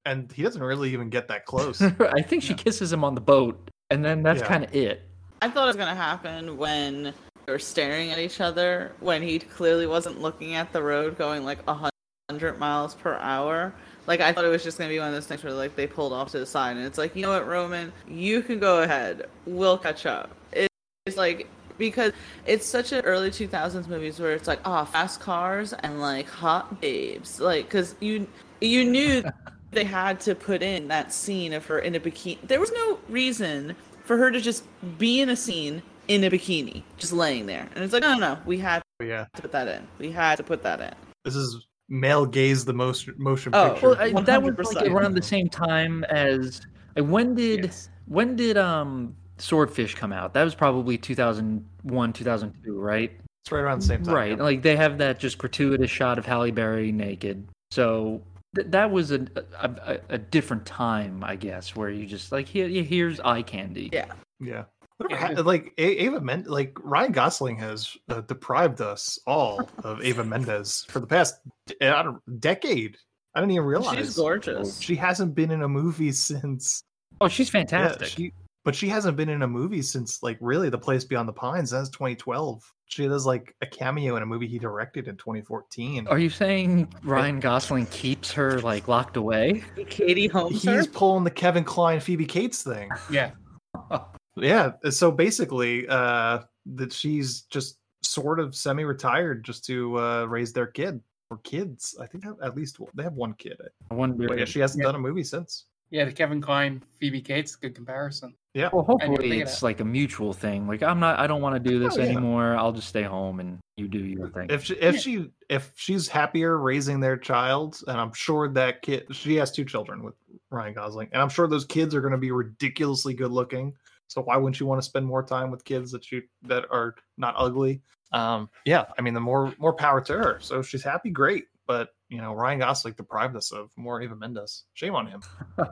And he doesn't really even get that close. I think she kisses him on the boat, and then that's Yeah. kind of it. I thought it was gonna happen when they were staring at each other when he clearly wasn't looking at the road going like a hundred miles per hour. Like I thought it was just gonna be one of those things where like they pulled off to the side and it's like, you know what, Roman, you can go ahead. We'll catch up. It's like because it's such an early 2000s movies where it's like oh fast cars and like hot babes. Like because you you knew (laughs) they had to put in that scene of her in a bikini. There was no reason for her to just be in a scene in a bikini just laying there. And it's like no no no. We had But yeah, to put that in. We had to put that in. This is male gaze the most motion Oh, picture. Well, I, that was like around the same time as like when did Yes. when did um Swordfish come out? That was probably 2001, 2002, right? it's right around the same time. Right. yeah. Like they have that just gratuitous shot of Halle Berry naked. So th- that was a, a a- a different time, I guess, where you just like here here's eye candy. yeah Yeah. Whatever Yeah. like A- Ava Mend like Ryan Gosling has uh, deprived us all (laughs) of Eva Mendes for the past d- I don't, decade. I didn't even realize she's gorgeous She hasn't been in a movie since Oh, she's yeah, fantastic. she but she hasn't been in a movie since like really The Place Beyond the Pines. That's 2012. She does like a cameo in a movie he directed in 2014. Are you saying Ryan Gosling keeps her like locked away? katie holmes her? He's pulling the Kevin Kline Phoebe Cates thing. Yeah, (laughs) Yeah. So basically, uh that she's just sort of semi-retired just to uh raise their kid or kids. I think at least they have one kid. I wonder. But yeah, she hasn't Yeah. done a movie since. yeah. The Kevin Kline, Phoebe Cates, good comparison. Yeah. Well, hopefully it's like a mutual thing. Like I'm not, I don't want to do this Oh, yeah. anymore. I'll just stay home and you do your thing. If she, if Yeah. she if she's happier raising their child, and I'm sure that kid she has two children with Ryan Gosling, and I'm sure those kids are going to be ridiculously good looking. So why wouldn't you want to spend more time with kids that you that are not ugly? Um, yeah, I mean the more more power to her. So if she's happy, great. But you know, Ryan Gosling deprived us of more Eva Mendes. Shame on him. (laughs)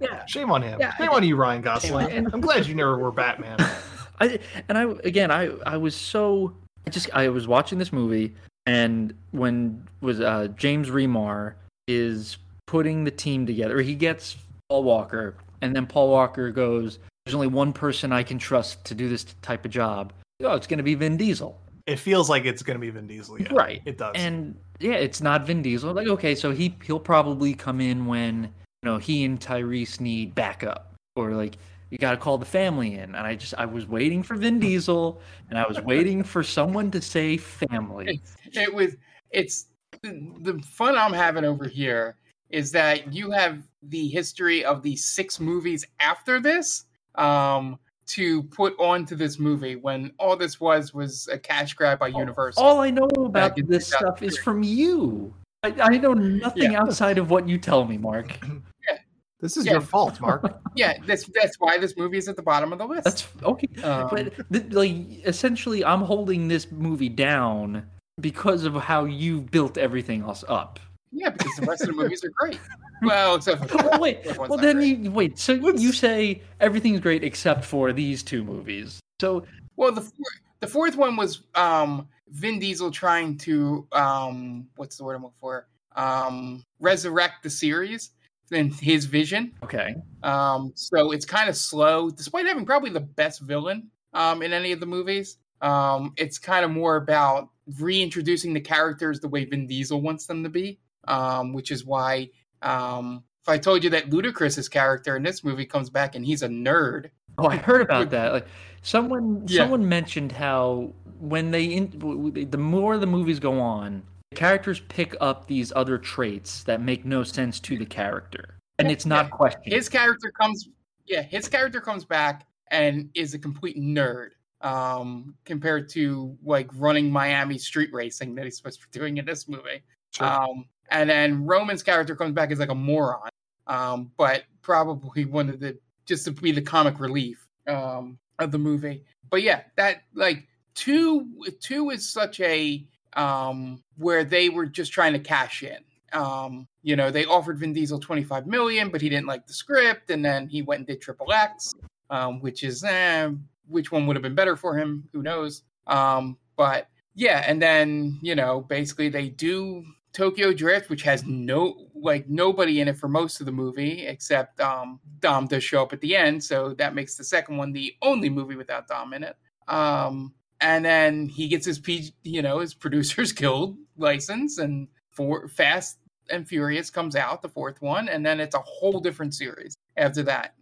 yeah, Shame on him. Yeah, Shame on you, Ryan Gosling. I'm glad you never were Batman. (laughs) I and I again I I was so I just I was watching this movie and when was uh James Remar is putting the team together he gets Paul Walker and then Paul Walker goes there's only one person I can trust to do this type of job oh it's going to be Vin Diesel It feels like it's going to be Vin Diesel. Yeah, right It does. and yeah it's not Vin Diesel like okay so he he'll probably come in when you know he and Tyrese need backup or like you got to call the family in and I just I was waiting for Vin Diesel and I was waiting for someone to say family It was. It's the, the fun I'm having over here is that you have the history of the six movies after this um to put onto this movie when all this was was a cash grab by Universal. all I know about this stuff is from you I, I know nothing Yeah. outside of what you tell me Mark (clears throat) Yeah. this is Yeah. your fault, Mark. (laughs) Yeah, that's that's why this movie is at the bottom of the list. That's okay, Um, but th- like essentially, I'm holding this movie down because of how you built everything else up. yeah, because the rest of the movies are great. (laughs) Well, except for (laughs) Well, wait, well then great. you wait. So you say everything's great except for these two movies. So Well, the four, the fourth one was um Vin Diesel trying to um what's the word I'm looking for? Um resurrect the series in his vision. Okay. Um so it's kind of slow, despite having probably the best villain um in any of the movies. Um it's kind of more about reintroducing the characters the way Vin Diesel wants them to be. Um, which is why um if I told you that Ludacris's character in this movie comes back and he's a nerd, Oh, I heard about that. Like someone Yeah. someone mentioned how when they in, w- w- the more the movies go on, the characters pick up these other traits that make no sense to the character, and it's not Yeah. questioned. his character comes yeah his character comes back and is a complete nerd um compared to like running miami street racing that he's supposed to be doing in this movie um and then roman's character comes back as like a moron um but probably wanted to just to be the comic relief um of the movie. But yeah that like two two is such a um where they were just trying to cash in. Um you know they offered vin diesel 25 million but he didn't like the script and then he went and did triple x um which is eh, which one would have been better for him? Who knows? Um but yeah and then you know basically they do tokyo drift which has no like nobody in it for most of the movie except um dom does show up at the end so that makes the second one the only movie without dom in it um and then he gets his P, you know, his (laughs) Producers Guild license, and for Fast and Furious comes out, the fourth one, and then it's a whole different series after that,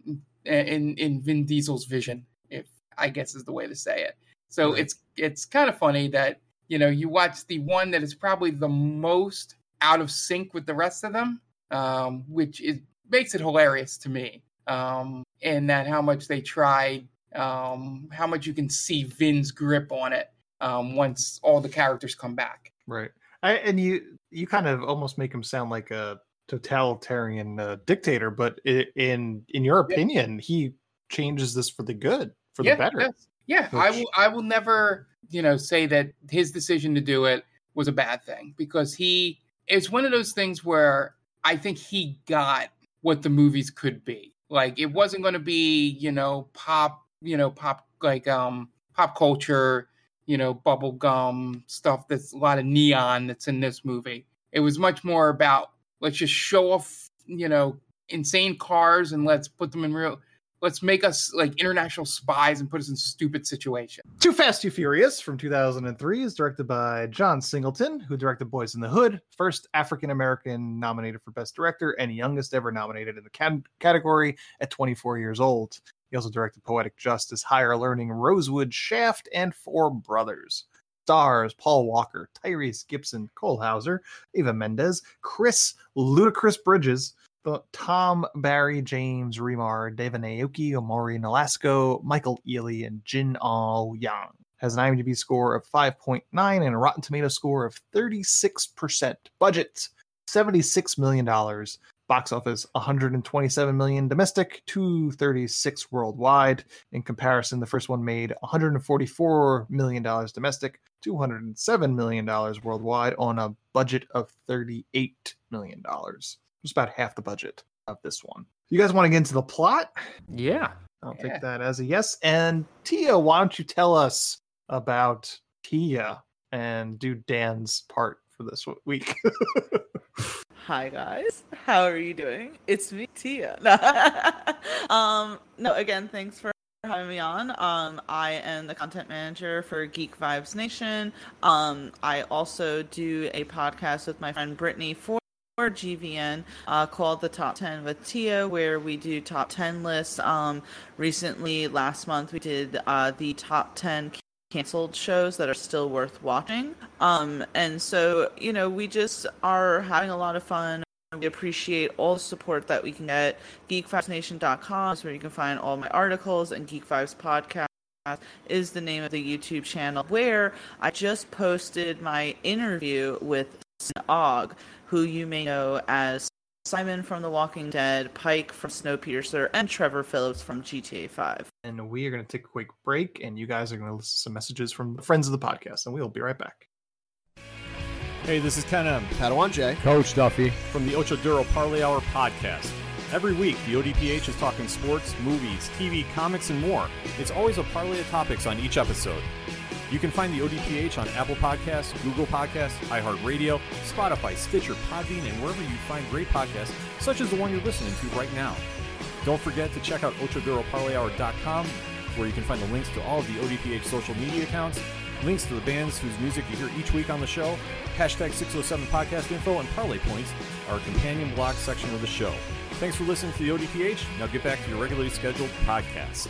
in in Vin Diesel's vision, if I guess is the way to say it. So Right. it's it's kind of funny that you know you watch the one that is probably the most out of sync with the rest of them, um, which is makes it hilarious to me. Um, and that how much they tried um, how much you can see Vin's grip on it um, once all the characters come back. Right. I, and you you kind of almost make him sound like a totalitarian uh, dictator, but in in your Yeah. opinion, he changes this for the good, for yeah, the better. Yeah, I will. I will never, you know, say that his decision to do it was a bad thing because he. It's one of those things where I think he got what the movies could be. Like it wasn't going to be, you know, pop, you know, pop like um pop culture, you know, bubble gum stuff. That's a lot of neon that's in this movie. It was much more about let's just show off, you know, insane cars and let's put them in real let's make us like international spies and put us in stupid situations. Too Fast, Too Furious from 2003 is directed by John Singleton, who directed Boys in the Hood, first African American nominated for Best Director and youngest ever nominated in the cat- category at 24 years old. He also directed Poetic Justice, Higher Learning, Rosewood, Shaft, and Four Brothers. Stars Paul Walker, Tyrese Gibson, Cole Hauser, Eva Mendes, Chris Ludacris Bridges, Thom Barry, James Remar, Devon Aoki, Amaury Nolasco, Michael Ealy, and Jin Au-Yeung. Has an IMDb score of 5.9 and a Rotten Tomato score of 36%. Budget $76 million. Box office 127 million domestic, 236 worldwide. In comparison, the first one made 144 million dollars domestic, 207 million dollars worldwide on a budget of 38 million dollars. Just about half the budget of this one. You guys want to get into the plot? yeah. I'll Yeah. take that as a yes. And Tia, why don't you tell us about Tia and do Dan's part for this week? (laughs) Hi guys, how are you doing? It's me, Tia. (laughs) um, no, again, thanks for having me on. Um, I am the content manager for Geek Vibes Nation. Um, I also do a podcast with my friend Brittany for GVN uh, called the Top 10 with Tia, where we do top 10 lists. Um, recently, last month, we did uh, the top 10 canceled shows that are still worth watching. Um, and so, you know, we just are having a lot of fun. We appreciate all the support that we can get. GeekVibesNation.com is where you can find all my articles, and Geek Podcast is the name of the YouTube channel where I just posted my interview with Ogg, who you may know as Simon from The Walking Dead, Pike from Snowpiercer, and Trevor Phillips from GTA 5. and we are going to take a quick break, and you guys are going to listen to some messages from the friends of the podcast, and we'll be right back. Hey, this is Ken M. Padawan J. Coach Duffy. From the Ocho Duro Parlay Hour podcast. Every week, the ODPH is talking sports, movies, TV, comics, and more. It's always a parlay of topics on each episode. You can find the ODPH on Apple Podcasts, Google Podcasts, iHeartRadio, Spotify, Stitcher, Podbean, and wherever you find great podcasts, such as the one you're listening to right now. Don't forget to check out OchoDuroParlayHour.com, where you can find the links to all of the ODPH social media accounts, links to the bands whose music you hear each week on the show, hashtag 607 podcast info, and parlay points, our companion blog section of the show. Thanks for listening to the ODPH. Now get back to your regularly scheduled podcast.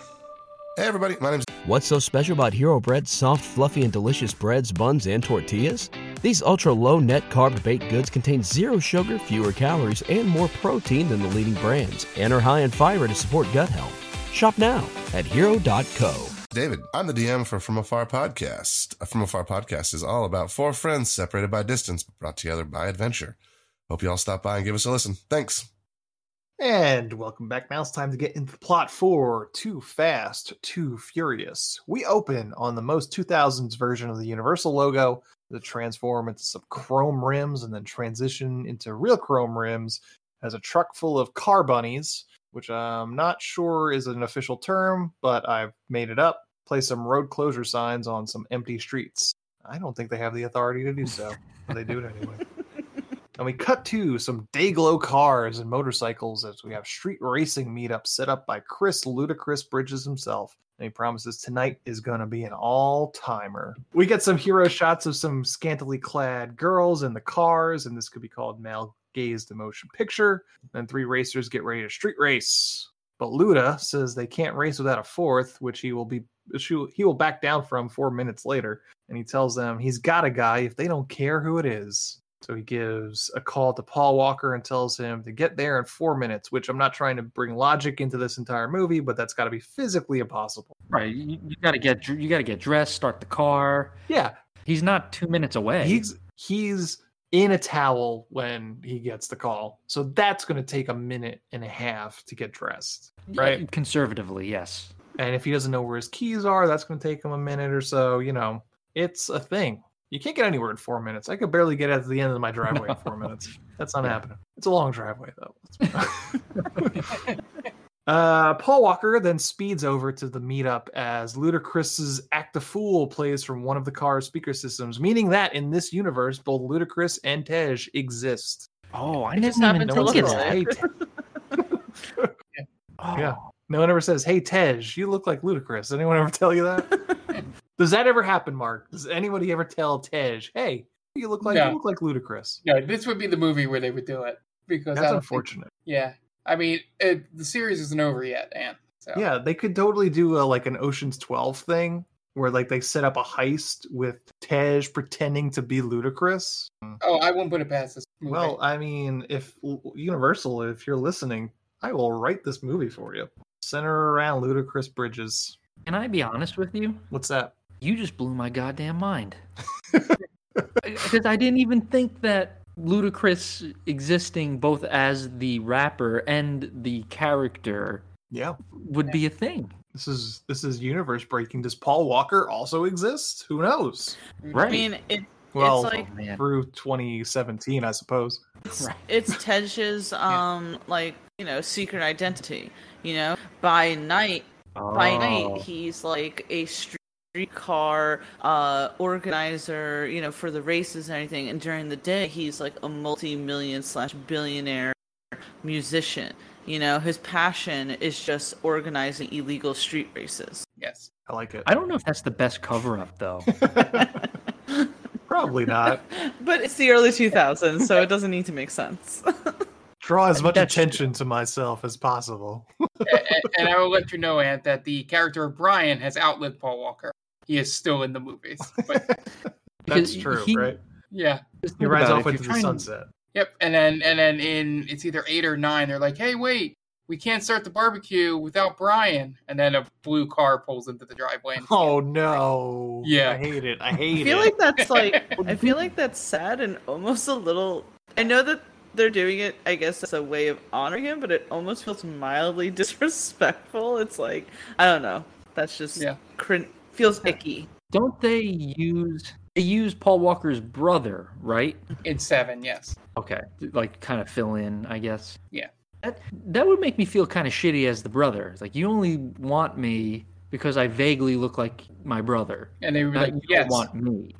Hey, everybody. My name's What's so special about Hero Bread's soft, fluffy, and delicious breads, buns, and tortillas? These ultra low net carb baked goods contain zero sugar, fewer calories, and more protein than the leading brands, and are high in fiber to support gut health. Shop now at hero.co. David. I'm the DM for From Afar Podcast. A From Afar Podcast is all about four friends separated by distance but brought together by adventure. Hope you all stop by and give us a listen. Thanks. And welcome back. Now it's time to get into the plot for Too Fast, Too Furious. We open on the most 2000s version of the Universal logo the transform into some chrome rims and then transition into real chrome rims as a truck full of car bunnies, which I'm not sure is an official term, but I've made it up. Place some road closure signs on some empty streets. I don't think they have the authority to do so, but they do it anyway. (laughs) And we cut to some Dayglow cars and motorcycles as we have street racing meetup set up by Chris Ludacris Bridges himself. And he promises tonight is going to be an all timer. We get some hero shots of some scantily clad girls in the cars, and this could be called male gaze the motion picture. Then three racers get ready to street race. But Luda says they can't race without a fourth, which he will be he will back down from four minutes later. And he tells them he's got a guy if they don't care who it is. So he gives a call to Paul Walker and tells him to get there in four minutes, which I'm not trying to bring logic into this entire movie, but that's got to be physically impossible. Right, you, you got to get you got to get dressed, start the car. Yeah, He's not two minutes away. he's he's in a towel when he gets the call, so that's going to take a minute and a half to get dressed, right? conservatively, yes. And if he doesn't know where his keys are, that's going to take him a minute or so. You know, it's a thing. You can't get anywhere in four minutes. I could barely get out to the end of my driveway in four minutes. (laughs) That's not Yeah. happening. It's a long driveway, though. (laughs) uh, Paul Walker then speeds over to the meetup as Ludacris's "Act a Fool" plays from one of the car's speaker systems, meaning that in this universe, both Ludacris and Tej exist. Oh, I It didn't even happened to notice look Says, like- "Hey, it. Oh, Yeah. No one ever says, "Hey Tej, you look like Ludacris." Anyone ever tell you that? (laughs) Does that ever happen, Mark? Does anybody ever tell Tej, "Hey, you look like No. you look like Ludacris"? No, this would be the movie where they would do it because That's don't think- unfortunate. yeah, I mean it, the series isn't over yet, and So Yeah, they could totally do a, like an Ocean's Twelve thing where like they set up a heist with Tej pretending to be Ludacris. Oh, I won't put it past this movie. Well, I mean, if Universal, if you're listening, I will write this movie for you. Center around Ludacris Bridges. Can I be honest with you? What's that? You just blew my goddamn mind. (laughs) Because I didn't even think that Ludacris existing both as the rapper and the character Yeah. would be a thing. This is this is universe breaking. Does Paul Walker also exist? Who knows? Right. I mean, it, Well, it's like Oh, through 2017, I suppose. it's, it's Tej's (laughs) um like you know secret identity. You know, by night, by Oh. night he's like a streetcar uh organizer. You know, for the races and everything. And during the day, he's like a multi-million slash billionaire musician. You know, his passion is just organizing illegal street races. yes, I like it. I don't know if that's the best cover up though. (laughs) Probably not. (laughs) But it's the early 2000s, so it doesn't need to make sense. (laughs) Draw as much That's- attention to myself as possible. and, and I will let you know, Ant, that the character of Brian has outlived Paul Walker. He is still in the movies, (laughs) but That's true, he- right? yeah, He rides off into the trying- sunset. Yep, and then and then in it's either eight or nine. They're like, "Hey, wait, we can't start the barbecue without Brian. And then a blue car pulls into the driveway. And Oh no. Yeah. I hate it. I (laughs) hate it. I feel it. like that's (laughs) like I feel like that's sad and almost a little. I know that they're doing it, I guess, as a way of honoring him, but it almost feels mildly disrespectful. It's like I don't know. That's just Yeah. crin- feels icky. Don't they use they use Paul Walker's brother, right? in seven, yes. Okay, like kind of fill in, I guess. Yeah. That that would make me feel kind of shitty as the brother. Like you only want me because I vaguely look like my brother. And they were like, you yes. don't want me.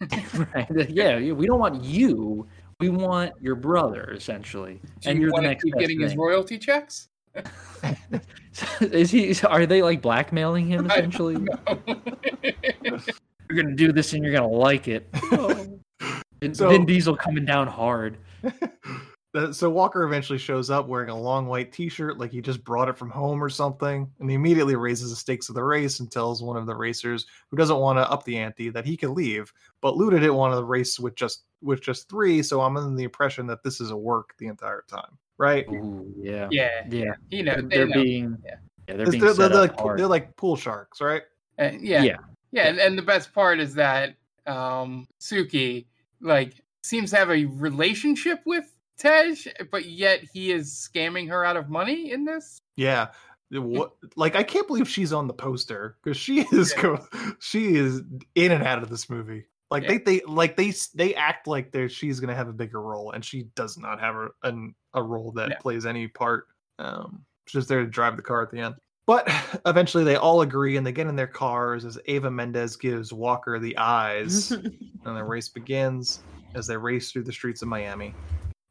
(laughs) (laughs) right? Yeah, we don't want you. We want your brother, essentially. Do and you you're the want to next keep best getting his royalty checks? (laughs) Is he? Are they like blackmailing him (laughs) essentially? (laughs) You're gonna do this and you're gonna like it. And So- Vin Diesel coming down hard. So Walker eventually shows up wearing a long white T-shirt, like he just brought it from home or something, and he immediately raises the stakes of the race and tells one of the racers who doesn't want to up the ante that he can leave. But Luda didn't want to race with just with just three, so I'm under the impression that this is a work the entire time, right? Ooh, yeah. Yeah. Yeah. You know, They're, they they're know. being Yeah. yeah, they're being they're, set they're up like hard. they're like pool sharks, right? Uh, yeah. Yeah. yeah. And, and the best part is that um, Suki like seems to have a relationship with Tej, but yet he is scamming her out of money in this. Yeah. What like I can't believe she's on the poster because she is go, she is in and out of this movie. Like Yeah. they they like they they act like they she's gonna have a bigger role and she does not have a an, a role that No. plays any part. Um, she's just there to drive the car at the end. But (laughs) eventually they all agree and they get in their cars as Eva Mendes gives Walker the eyes (laughs) and the race begins as they race through the streets of Miami.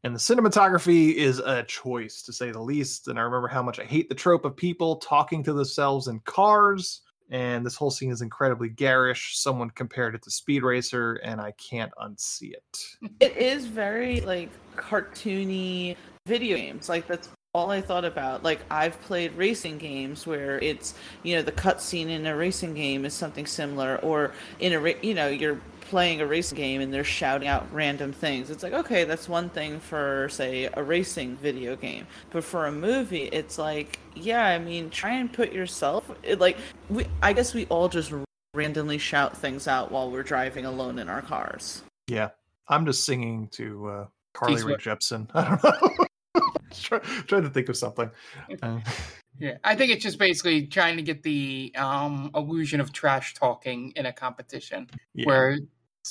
And the cinematography is a choice, to say the least. And I remember how much I hate the trope of people talking to themselves in cars. And this whole scene is incredibly garish. Someone compared it to Speed Racer, and I can't unsee it. It is very like cartoony video games. Like that's all I thought about. Like I've played racing games where it's you know the cutscene in a racing game is something similar, or in a you know you're playing a racing game and they're shouting out random things. It's like okay, that's one thing for say a racing video game, but for a movie, it's like yeah, I mean try and put yourself it, like we. I guess we all just randomly shout things out while we're driving alone in our cars. Yeah, I'm just singing to uh, Carly Rae Jepsen. (laughs) I don't know. (laughs) Try, trying to think of something. Uh, (laughs) Yeah, I think it's just basically trying to get the um, illusion of trash talking in a competition Yeah. where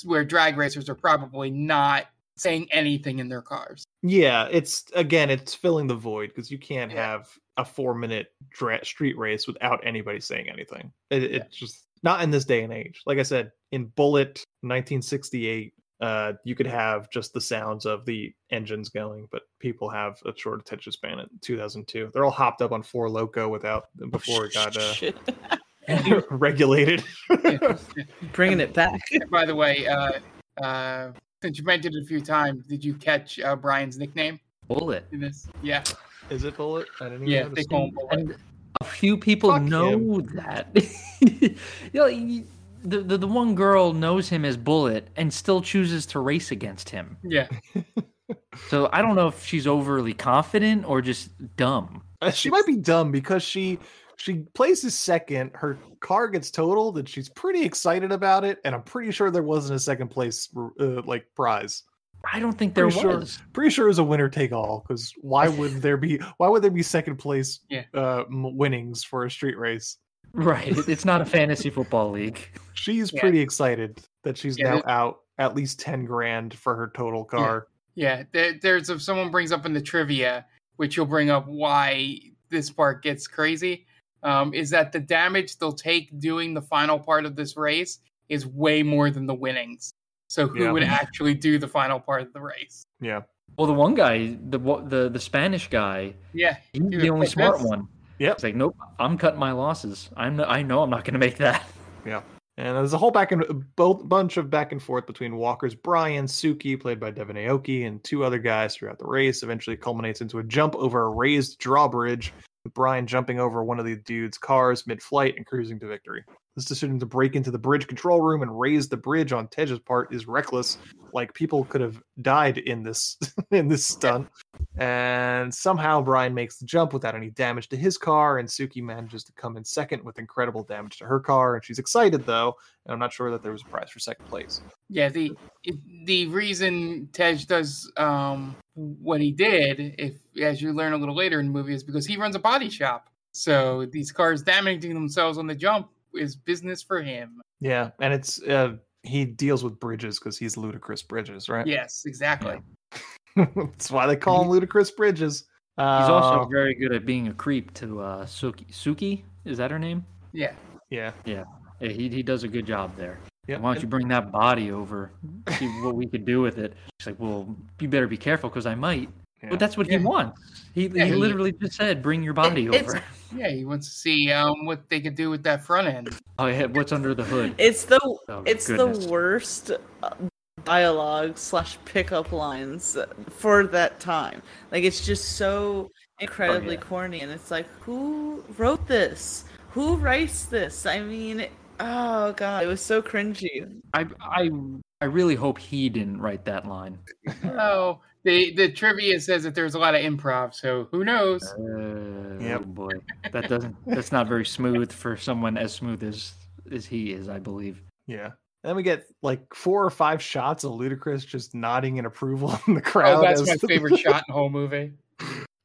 where drag racers are probably not saying anything in their cars. Yeah, it's again, it's filling the void because you can't Yeah. have a four minute dra- street race without anybody saying anything. It, It's just not in this day and age. Like I said, in Bullitt 1968, uh, you could have just the sounds of the engines going, but people have a short attention span in 2002. They're all hopped up on Four Loco without (laughs) before it got uh, (laughs) regulated. (laughs) Bringing it back. By the way, uh, uh, since you mentioned it a few times, did you catch uh, Brian's nickname Bullet. in this? Yeah, Is it Bullet? I didn't even yeah, notice. they call him Bullet. And a few people Fuck know him. that. you know, you- the, the the one girl knows him as Bullet and still chooses to race against him. Yeah, (laughs) So I don't know if she's overly confident or just dumb. Uh, she might be dumb because she she places second. Her car gets totaled, and she's pretty excited about it. And I'm pretty sure there wasn't a second place uh, like prize. I don't think there Pretty sure, was. pretty sure it was a winner take all. Because why would there be why would there be second place Yeah. uh, winnings for a street race? Right. It's not a fantasy football league. She's Yeah. pretty excited that she's Yeah, now out at least ten grand for her total car. yeah. There, there's if someone brings up in the trivia, which you'll bring up why this part gets crazy, um, is that the damage they'll take doing the final part of this race is way more than the winnings. So who Yeah. would actually do the final part of the race? Yeah, Well, the one guy, the one- the the Spanish guy, Yeah, he's He the only smart this. one. Yep. It's like, nope, I'm cutting my losses. I'm I know I'm not going to make that. (laughs) Yeah. And there's a whole back and both bunch of back and forth between Walker's Brian, Suki, played by Devon Aoki, and two other guys throughout the race. Eventually culminates into a jump over a raised drawbridge, with Brian jumping over one of the dude's cars mid-flight and cruising to victory. This decision to break into the bridge control room and raise the bridge on Tej's part is reckless. Like people could have died in this (laughs) in this stunt. And somehow Brian makes the jump without any damage to his car, and Suki manages to come in second with incredible damage to her car. And she's excited though, and I'm not sure that there was a prize for second place. Yeah, the the reason Tej does um, what he did, if as you learn a little later in the movie, is because he runs a body shop. So these cars damaging themselves on the jump is business for him. Yeah, and it's uh, he deals with Bridges because he's Ludacris Bridges, right? Yes, exactly. (laughs) That's why they call him Ludacris Bridges. Uh, He's also very good at being a creep to uh, Suki. Suki is that her name? Yeah. Yeah. Yeah. yeah he he does a good job there. Yeah. Why don't you bring that body over? See what we could do with it. She's like, well, you better be careful because I might. But that's what he wants. He, Yeah, he he- literally just said, bring your body It's- over. Yeah, he wants to see um, what they could do with that front end. Oh, yeah. What's under the hood? It's the Oh, it's goodness. the worst uh, dialogue slash pickup lines for that time. Like it's just so incredibly yeah. corny, and it's like, who wrote this? Who writes this? I mean, oh god, it was so cringy. I I I really hope he didn't write that line. Oh, the the trivia says that there's a lot of improv, so who knows? Uh, Yep. Oh boy, that doesn't. That's not very smooth for someone as smooth as as he is. I believe. Yeah. And then we get like four or five shots of Ludacris just nodding in approval in the crowd. Oh, that's as my (laughs) favorite shot in the whole movie.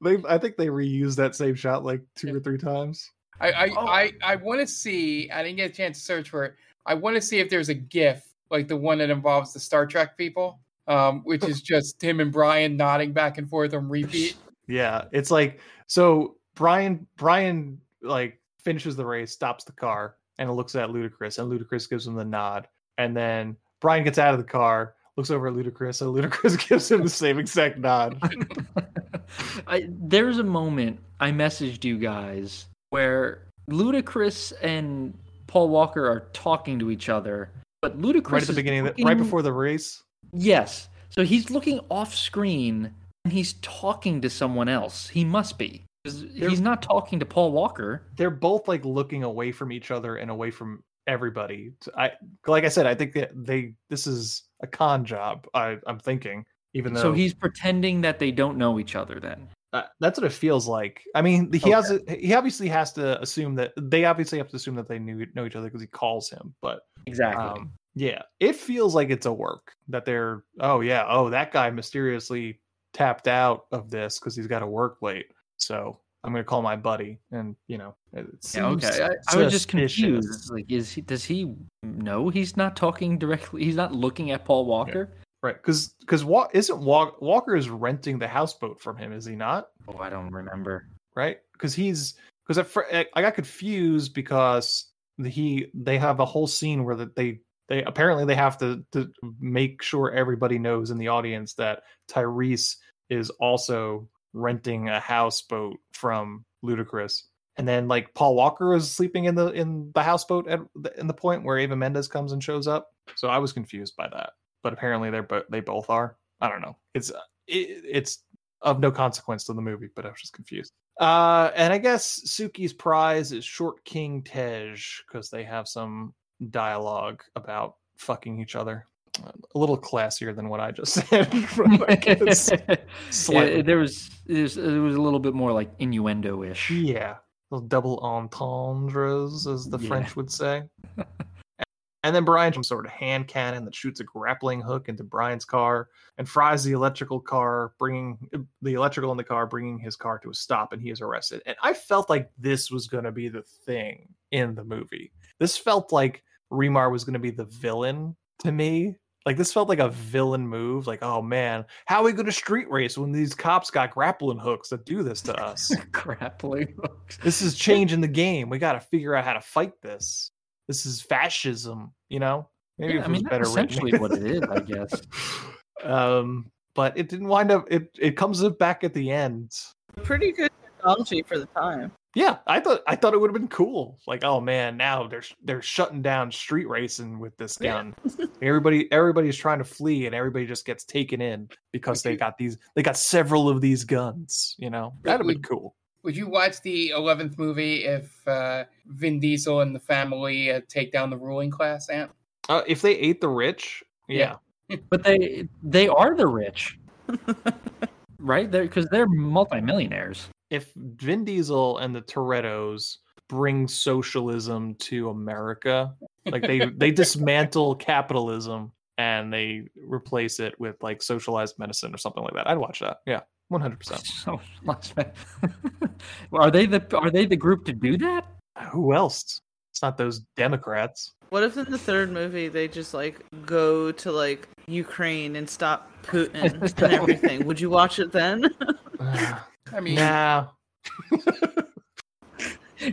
They, I think they reused that same shot like two or three times. I I Oh. I, I want to see. I didn't get a chance to search for it. I want to see if there's a GIF like the one that involves the Star Trek people, um, which is just him and Brian nodding back and forth on repeat. Yeah, it's like so Brian Brian like finishes the race, stops the car, and looks at Ludacris, and Ludacris gives him the nod, and then Brian gets out of the car, looks over at Ludacris, and Ludacris (laughs) gives him the same exact nod. (laughs) I, there's a moment I messaged you guys where Ludacris and Paul Walker are talking to each other, but Ludacris right at the is beginning, of the, right before the race. Yes, so he's looking off screen and he's talking to someone else. He must be. He's not talking to Paul Walker. They're both like looking away from each other and away from everybody. I like I said, I think that they this is a con job. I, I'm thinking, even though So he's pretending that they don't know each other. Then Uh, that's what it feels like. I mean, he has a, he obviously has to assume that they obviously have to assume that they knew know each other because he calls him. But exactly. um, yeah, it feels like it's a work that they're. Oh yeah, oh that guy mysteriously tapped out of this because he's got to work late. So I'm gonna call my buddy, and you know, yeah, okay. I, I was just confused. Like, is he? Does he know he's not talking directly? He's not looking at Paul Walker. Right, because because Wa- isn't Wa- Walker is renting the houseboat from him, is he not? Oh, I don't remember. Right, because he's because eh, I got confused because he they have a whole scene where that they they apparently they have to to make sure everybody knows in the audience that Tyrese is also renting a houseboat from Ludacris. And then like Paul Walker is sleeping in the in the houseboat at the, in the point where Ava Mendes comes and shows up. So I was confused by that. But apparently they're bo- they both are. I don't know. It's it, it's of no consequence to the movie, but I was just confused. Uh, and I guess Suki's prize is Short King Tej because they have some dialogue about fucking each other. A little classier than what I just (laughs) said. (laughs) Yeah, there was there's there was a little bit more like innuendo ish. Yeah, those double entendres, as the Yeah. French would say. (laughs) and then Brian some sort of hand cannon that shoots a grappling hook into Brian's car and fries the electrical car, bringing the electrical in the car, bringing his car to a stop, and he is arrested. And I felt like this was going to be the thing in the movie. This felt like Remar was going to be the villain to me. Like this felt like a villain move. Like, oh man, how are we going to street race when these cops got grappling hooks that do this to us? (laughs) grappling hooks. this is changing the game. We got to figure out how to fight this. This is fascism, you know. Maybe Yeah, I it was mean, better that's essentially what it is, I (laughs) guess. um, but it didn't wind up. It it comes back at the end. Pretty good technology for the time. Yeah, I thought I thought it would have been cool. Like, oh man, now they're they're shutting down street racing with this gun. (laughs) everybody everybody's trying to flee, and everybody just gets taken in because they got these. They got several of these guns. You know, that'd have been cool. Would you watch the eleventh movie if uh, Vin Diesel and the family uh, take down the ruling class? Ant? Uh, if they ate the rich, yeah. (laughs) But they they are the rich. (laughs) right? They're because they're multimillionaires. If Vin Diesel and the Torettos bring socialism to America, like they they (laughs) dismantle capitalism and they replace it with like socialized medicine or something like that, I'd watch that. Yeah, one hundred percent. (laughs) So (laughs) are they the are they the group to do that? Who else? It's not those Democrats. What if in the third movie they just like go to like Ukraine and stop Putin and everything? Would you watch it then? (sighs) I mean, nah. (laughs)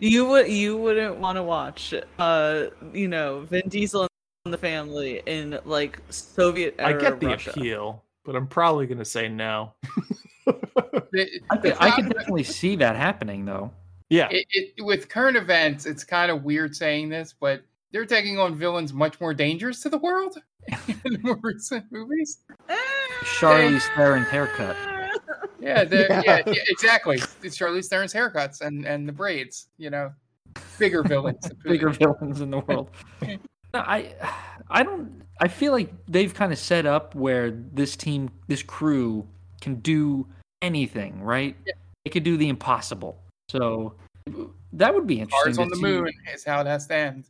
you would you wouldn't want to watch uh you know Vin Diesel and the family in like Soviet I get the Russia. appeal, but I'm probably gonna say no. (laughs) the- I the could, I could definitely see that happening though. Yeah, it, it, with current events, it's kind of weird saying this, but they're taking on villains much more dangerous to the world (laughs) in more recent movies. Charlize Theron's haircut. Yeah, (laughs) Yeah. yeah. yeah, exactly. It's Charlize Theron's haircuts and and the braids. You know, bigger villains. (laughs) bigger villains in the (laughs) world. No, I I don't I feel like they've kind of set up where this team this crew can do anything, right? They could do the impossible. So that would be interesting. Cars on the see. moon is how it has to end.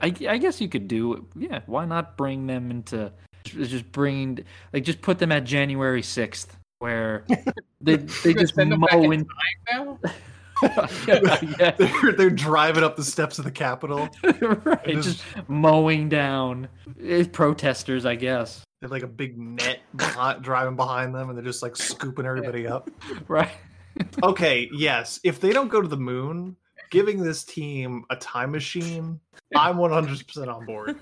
I, I guess you could do yeah, why not bring them into just bring like just put them at January 6th where (laughs) they they just Send them back mow in in time now. (laughs) yeah, they're, they're driving up the steps of the Capitol. (laughs) right, just mowing down protesters, I guess. They're like a big net behind, driving behind them, and they're just like scooping everybody up. Right. Okay, yes. If they don't go to the moon, giving this team a time machine, I'm 100% on board.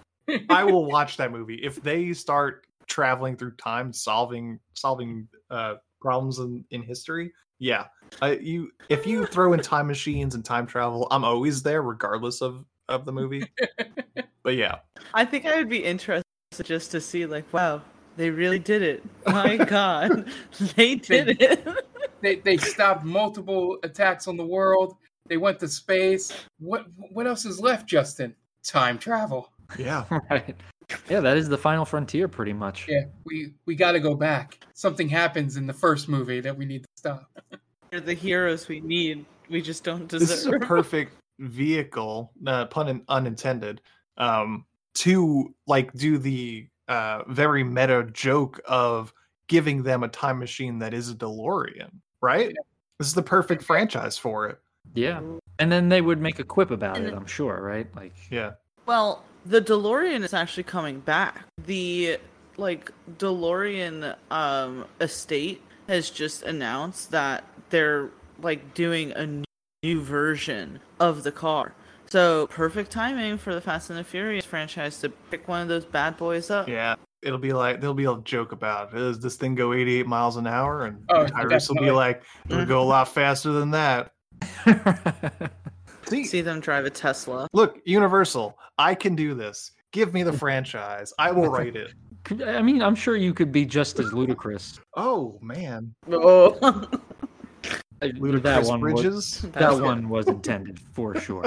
I will watch that movie. If they start traveling through time, solving solving uh, problems in, in history, yeah. I, you if you (laughs) throw in time machines and time travel, I'm always there, regardless of of the movie. (laughs) But yeah, I think I would be interested just to see like wow they really did it. My (laughs) God, they did it. They they stopped multiple attacks on the world. They went to space. What what else is left, Justin? Time travel. yeah. Right. Yeah, that is the final frontier pretty much. Yeah, we we got to go back. Something happens in the first movie that we need to stop. They're the heroes we need. We just don't deserve. this is a perfect vehicle uh, pun in, unintended um to like do the uh very meta joke of giving them a time machine that is a delorean right this is the perfect franchise for it Yeah. And then they would make a quip about it, I'm sure, right? Like yeah Well, the DeLorean is actually coming back. The like DeLorean um estate has just announced that they're like doing a new version of the car. So perfect timing for the Fast and the Furious franchise to pick one of those bad boys up. yeah it'll be like there'll be a joke about does this thing go 88 miles an hour and Oh, tyrese will be like it'll go a lot faster than that (laughs) see See them drive a Tesla. look universal i can do this give me the (laughs) franchise i will write it (laughs) I mean, I'm sure you could be just as ludicrous. oh man Oh, (laughs) ludicrous that one was, that one was intended for sure.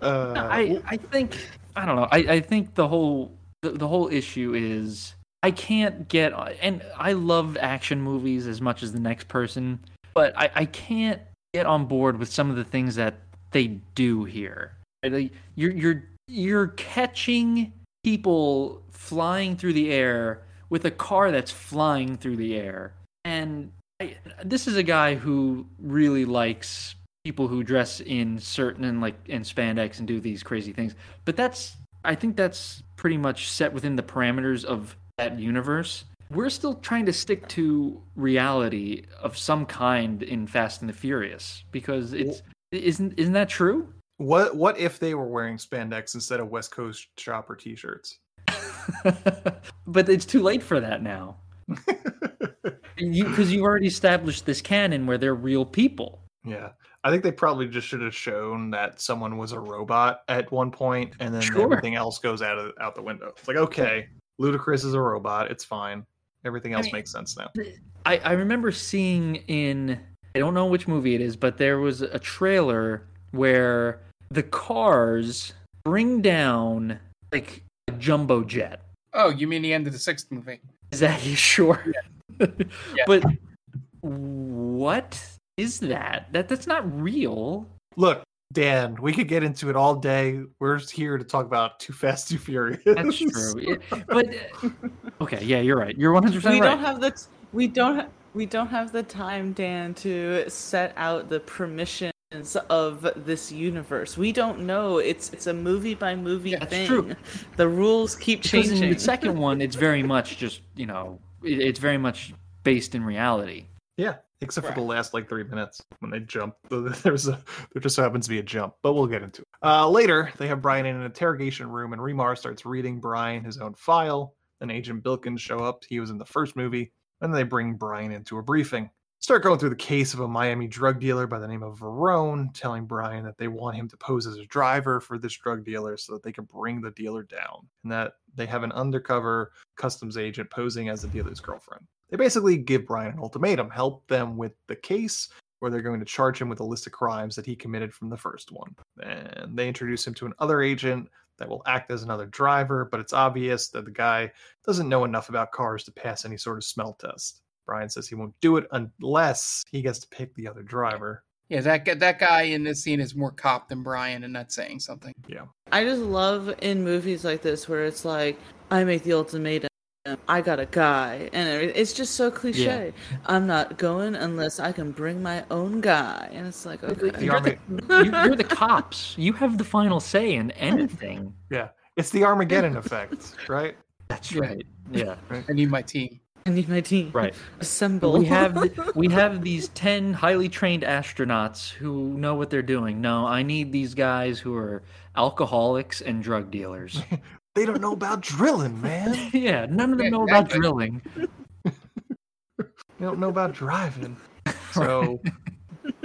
uh, I I think I don't know. I I think the whole the, the whole issue is I can't get and I love action movies as much as the next person, but I I can't get on board with some of the things that they do here. You're you're you're catching people flying through the air with a car that's flying through the air. And I, this is a guy who really likes people who dress in certain and like in spandex and do these crazy things. But that's I think that's pretty much set within the parameters of that universe. We're still trying to stick to reality of some kind in Fast and the Furious because it's isn't isn't that true? What what if they were wearing spandex instead of West Coast Chopper t-shirts? (laughs) but it's too late for that now. (laughs) because you've already established this canon where they're real people. Yeah. I think they probably just should have shown that someone was a robot at one point and then Sure. everything else goes out of out the window. It's like, okay, Ludacris is a robot, it's fine. Everything else mean- makes sense now. I, I remember seeing in I don't know which movie it is, but there was a trailer where the cars bring down like a jumbo jet. Oh, you mean the end of the sixth movie? Is that (laughs) you sure? (laughs) But what is that? That that's not real. Look, Dan, we could get into it all day. We're here to talk about Too Fast, Too Furious. That's true. Yeah, But (laughs) okay, yeah, you're right. You're 100 percent right. we don't have the t- we don't ha- we don't have the time dan to set out the permissions of this universe we don't know it's it's a movie by movie thing true. the rules keep changing in the second one, it's very much just you know, it, it's very much based in reality. Yeah, except for the last like three minutes when they jump. (laughs) There's a there just so happens to be a jump, but we'll get into it. Uh, later, they have Brian in an interrogation room, and Remar starts reading Brian his own file. Then Agent Bilkins show up. He was in the first movie, and they bring Brian into a briefing. Start going through the case of a Miami drug dealer by the name of Verone, telling Brian that they want him to pose as a driver for this drug dealer so that they can bring the dealer down, and that they have an undercover customs agent posing as the dealer's girlfriend. They basically give Brian an ultimatum help them with the case, where they're going to charge him with a list of crimes that he committed from the first one. And they introduce him to another agent that will act as another driver, but it's obvious that the guy doesn't know enough about cars to pass any sort of smell test. Brian says he won't do it unless he gets to pick the other driver. Yeah, that that guy in this scene is more cop than Brian, and that's saying something. Yeah. i just love in movies like this where it's like i make the ultimatum i got a guy and it's just so cliche i'm not going unless i can bring my own guy and it's like okay You're the, you- you're the cops. You have the final say in anything. Yeah. It's the Armageddon effect, right? That's right. Yeah. I need my team. I need my team. Right. Assemble. We have th- we have these ten highly trained astronauts who know what they're doing. No, I need these guys who are alcoholics and drug dealers. (laughs) They don't know about drilling, man. (laughs) yeah, none of them know about drilling. They don't know about driving. (laughs) So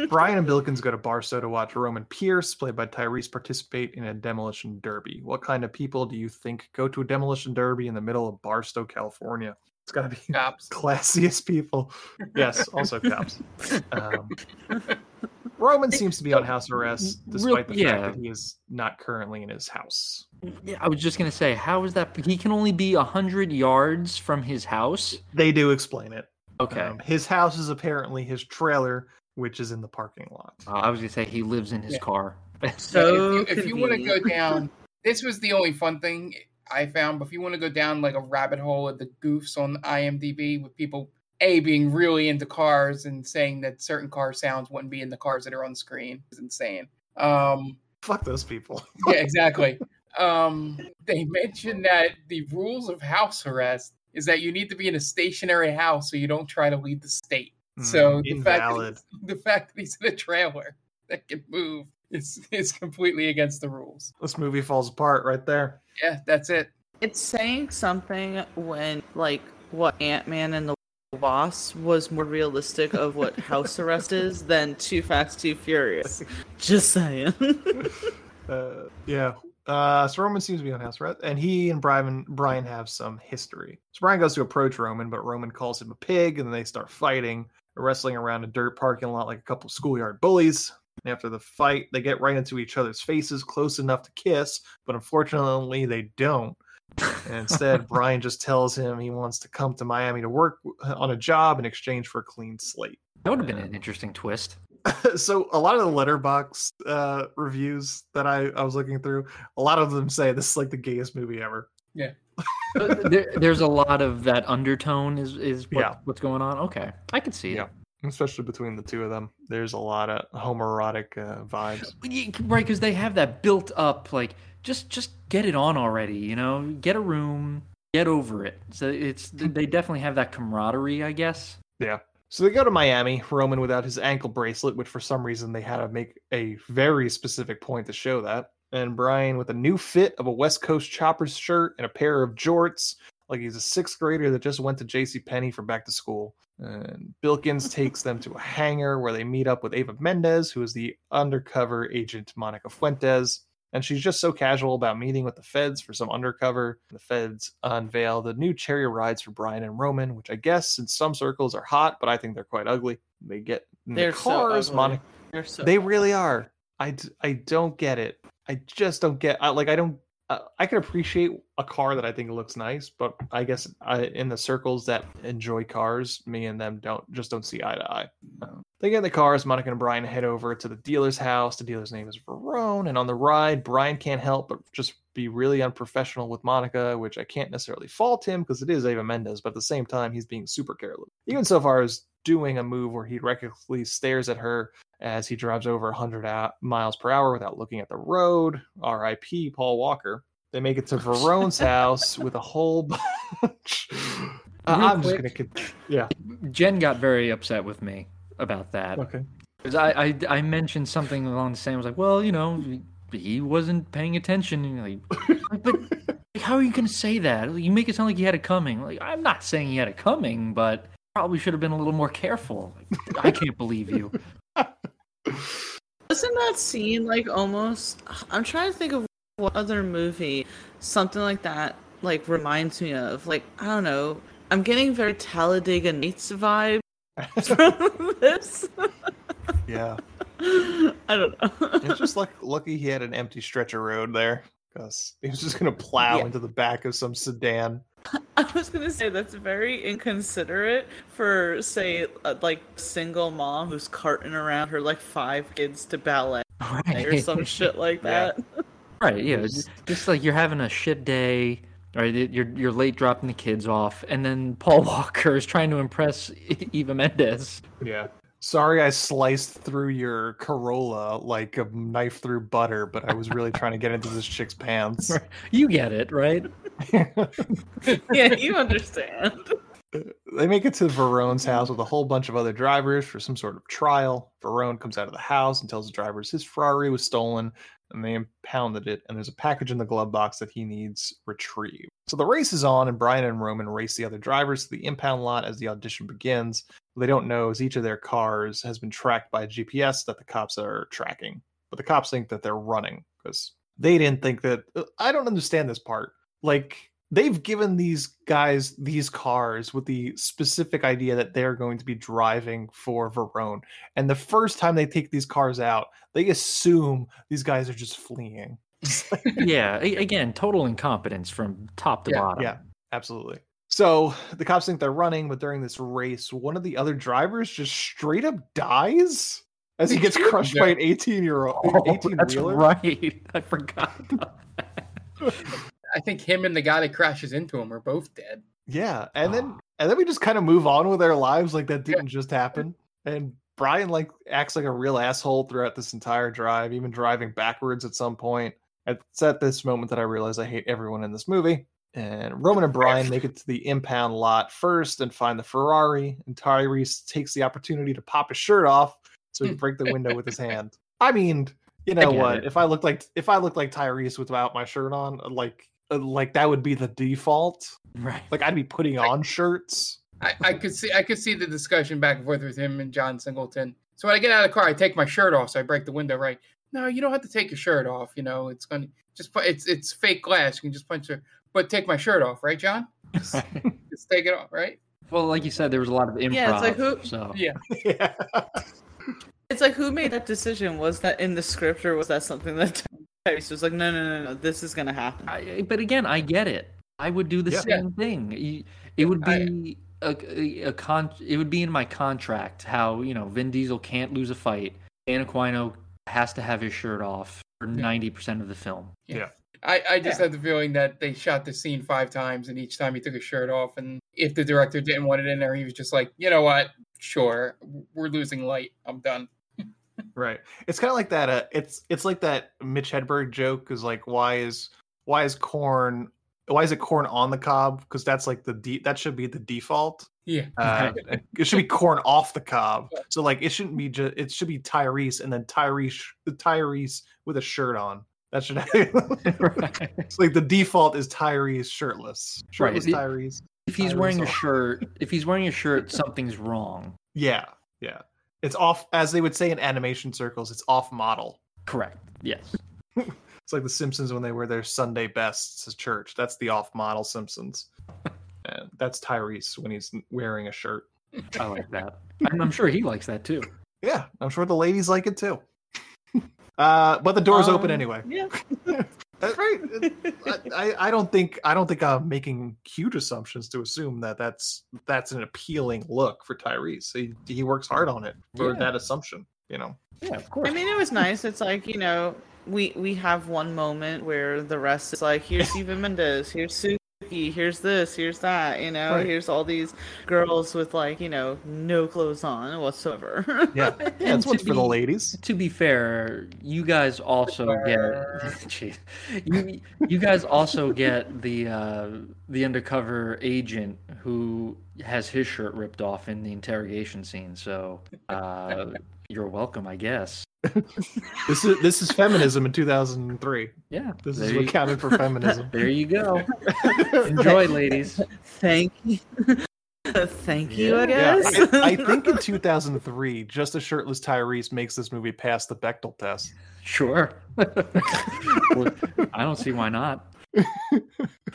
Brian and Bilkins go to Barstow to watch Roman Pierce, played by Tyrese, participate in a demolition derby. What kind of people do you think go to a demolition derby in the middle of Barstow, California? It's got to be cops. (laughs) classiest people. Yes, also cops. Um, Roman seems to be on house arrest, despite the yeah. fact that he is not currently in his house. Yeah, I was just gonna say, how is that? He can only be a hundred yards from his house. They do explain it. Okay. Um, his house is apparently his trailer, which is in the parking lot. Uh, I was gonna say he lives in his Yeah. car. So (laughs) if you, if you want to go (laughs) down, this was the only fun thing I found. But if you want to go down like a rabbit hole of the goofs on IMDb with people a being really into cars and saying that certain car sounds wouldn't be in the cars that are on screen is insane. Um, Fuck those people. (laughs) yeah, exactly. um, they mentioned that the rules of house arrest is that you need to be in a stationary house so you don't try to leave the state. So Mm, the fact, that he's, (laughs) the fact that he's in a trailer that can move is is completely against the rules. This movie falls apart right there. Yeah, that's it. It's saying something when, like, what Ant Man and the Wasp was more realistic of what (laughs) house arrest is than Too Fast, Too Furious. (laughs) Just saying. (laughs) Uh, yeah. Uh, so Roman seems to be on house arrest, and he and Brian Brian have some history. So Brian goes to approach Roman, but Roman calls him a pig, and then they start fighting, wrestling around a dirt parking lot like a couple schoolyard bullies. And after the fight, they get right into each other's faces, close enough to kiss, but unfortunately, they don't. And instead, (laughs) Brian just tells him he wants to come to Miami to work on a job in exchange for a clean slate. That would have been an interesting twist. (laughs) so a lot of the Letterboxd uh reviews that I, I was looking through a lot of them say this is like the gayest movie ever Yeah. (laughs) there, there's a lot of that undertone is is what, Yeah. what's going on. Okay, I can see it. Yeah. especially between the two of them there's a lot of homoerotic uh, vibes right because they have that built up like just just get it on already you know? Get a room. Get over it. So it's they definitely have that camaraderie i guess. Yeah. So they go to miami roman without his ankle bracelet which for some reason they had to make a very specific point to show that. And brian with a new fit of a west coast choppers shirt and a pair of jorts. Like he's a sixth grader that just went to jc penney for back to school. And Bilkins (laughs) takes them to a hangar where they meet up with Ava Mendes, who is the undercover agent Monica Fuentes. And she's just so casual about meeting with the feds for some undercover. The feds unveil the new cherry rides for Brian and Roman, which I guess in some circles are hot, but I think they're quite ugly. They get in They're the cars. ugly. Monica, They're so they really are. I, d- I don't get it. I just don't get. I, like I don't uh, I can appreciate a car that I think looks nice, but I guess I, in the circles that enjoy cars, me and them don't just don't see eye to eye. Um, they get in the cars. Monica and Brian head over to the dealer's house. The dealer's name is Verone, and on the ride, Brian can't help but just be really unprofessional with Monica, which I can't necessarily fault him because it is Ava Mendes, but at the same time, he's being super careless. Even so far as doing a move where he recklessly stares at her as he drives over 100 miles per hour without looking at the road. R.I.P. Paul Walker. They make it to (laughs) Verone's house with a whole bunch. Uh, I'm just gonna, yeah. Jen got very upset with me about that. Okay. 'Cause I, I I mentioned something along the same. I was like, well, you know, he wasn't paying attention. And like, (laughs) but like, how are you going to say that? You make it sound like he had it coming. Like, I'm not saying he had it coming, but probably should have been a little more careful. Like, I can't believe you. Doesn't that scene like almost? I'm trying to think of what other movie something like that like reminds me of. Like I don't know. I'm getting very Talladega Nights vibe (laughs) from this. Yeah. (laughs) I don't know. It's just like lucky he had an empty stretch of road there because he was just gonna plow Yeah. into the back of some sedan. (laughs) I was gonna say that's very inconsiderate for say a, like single mom who's carting around her like five kids to ballet or some shit (laughs) like Yeah. that. Right, yeah. Just, just like you're having a shit day, right? You're you're late dropping the kids off, and then Paul Walker is trying to impress Eva Mendes. Yeah. Sorry, I sliced through your Corolla like a knife through butter, but I was really trying to get into this chick's pants. You get it, right? (laughs) yeah, you understand. (laughs) They make it to Verone's house with a whole bunch of other drivers for some sort of trial. Verone comes out of the house and tells the drivers his Ferrari was stolen and they impounded it, and there's a package in the glove box that he needs retrieved. So the race is on, and Brian and Roman race the other drivers to the impound lot as the audition begins. What they don't know is each of their cars has been tracked by GPS that the cops are tracking, but the cops think that they're running because they didn't think that. uh, I don't understand this part. Like, they've given these guys these cars with the specific idea that they're going to be driving for Verone. And the first time they take these cars out, they assume these guys are just fleeing. (laughs) yeah. Again, total incompetence from top to yeah, bottom. Yeah, absolutely. So the cops think they're running, but during this race, one of the other drivers just straight up dies as he gets (laughs) crushed by an 18 year old Oh, that's wheeler. right. (laughs) I forgot. about I think him and the guy that crashes into him are both dead. Yeah, and then ah. and then we just kind of move on with our lives like that didn't just happen. And Brian like acts like a real asshole throughout this entire drive, even driving backwards at some point. It's at this moment that I realize I hate everyone in this movie. And Roman and Brian make it to the impound lot first and find the Ferrari. And Tyrese takes the opportunity to pop his shirt off so he can break the window with his (laughs) hand. I mean, you know what? it. If I looked like if I looked like Tyrese without my shirt on, like uh, like that would be the default. Right. Like I'd be putting on shirts. I, I could see I could see the discussion back and forth with him and John Singleton. So when I get out of the car, I take my shirt off, so I break the window. Right? No, you don't have to take your shirt off. You know, it's gonna just put it's it's fake glass. You can just punch it, but take my shirt off, right, John? Just, (laughs) just take it off, right? Well, like you said, there was a lot of improv. Yeah, it's like who- So Yeah. (laughs) (laughs) It's like who made that decision? Was that in the script or was that something that Tyrese was like, no, no, no, no, this is gonna happen? I, but again, I get it. I would do the Yeah. same thing. It would be a, a, a con. It would be in my contract how you know Vin Diesel can't lose a fight. Dan Aquino has to have his shirt off for ninety percent of the film. Yeah. I, I just had the feeling that they shot the scene five times, and each time he took his shirt off. And if the director didn't want it in there, he was just like, you know what? Sure, we're losing light. I'm done. Right. It's kind of like that. Uh, it's it's like that Mitch Hedberg joke is like, why is why is corn why is it corn on the cob? Because that's like the de- that should be the default. Yeah. Uh, it should be corn off the cob. So like it shouldn't be just it should be Tyrese and then Tyrese the Tyrese with a shirt on. That should (laughs) (laughs) it's like the default is Tyrese shirtless. Shirtless Right. Tyrese. If he's Tyrese wearing a shirt, if he's wearing a (laughs) shirt, something's wrong. Yeah, yeah. It's off as they would say in animation circles, it's off model. Correct. Yes. It's like the Simpsons when they wear their Sunday bests to church. That's the off model Simpsons. and that's Tyrese when he's wearing a shirt. I like that. I'm, I'm sure he likes that too. Yeah, I'm sure the ladies like it too. Uh, but the door's open Um, anyway. Yeah. (laughs) That's right. I, I, I don't think I don't think I'm making huge assumptions to assume that that's that's an appealing look for Tyrese. He he works hard on it for Yeah. that assumption. You know. Yeah, of course. I mean, it was nice. It's like you know, we we have one moment where the rest is like, here's Eva Mendes, here's Suki, here's this, here's that. You know, Right. here's all these girls with like you know no clothes on whatsoever. Yeah, yeah, (laughs) And it's one's for the ladies. To be fair, you guys also get (laughs) Jeez. you you guys also get the uh, the undercover agent who has his shirt ripped off in the interrogation scene. So uh, you're welcome, I guess. (laughs) This is this is feminism in 2003. Yeah, This there is what you- counted for (laughs) feminism. There you go. (laughs) Enjoy, ladies. Thank you. Thank you, I Yeah, guess. I, I think in 2003, just a shirtless Tyrese makes this movie pass the Bechdel test. Sure. Well, I don't see why not.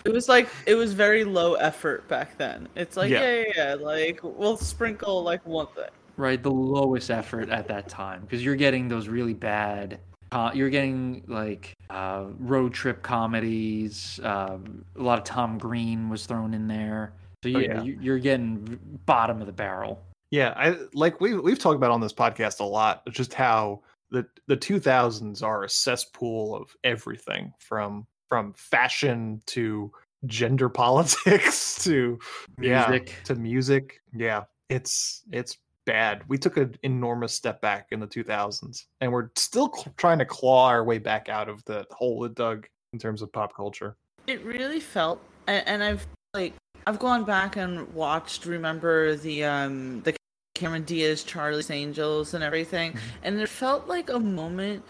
It was like it was very low effort back then. It's like Yeah. yeah, yeah, yeah. Like we'll sprinkle like one thing. Right, the lowest effort at that time because you're getting those really bad. Uh, you're getting like uh, road trip comedies. Um, a lot of Tom Green was thrown in there, so Oh, you, yeah. you- you're getting bottom of the barrel. Yeah, I like we we've talked about on this podcast a lot just how the the 2000s are a cesspool of everything from from fashion to gender (laughs) politics to yeah Music. to music. Yeah, it's it's bad. We took an enormous step back in the 2000s and we're still cl- trying to claw our way back out of the hole it dug in terms of pop culture. It really felt, and, and I've like I've gone back and watched. Remember the um the Cameron Diaz, Charlie's Angels, and everything, and it felt like a moment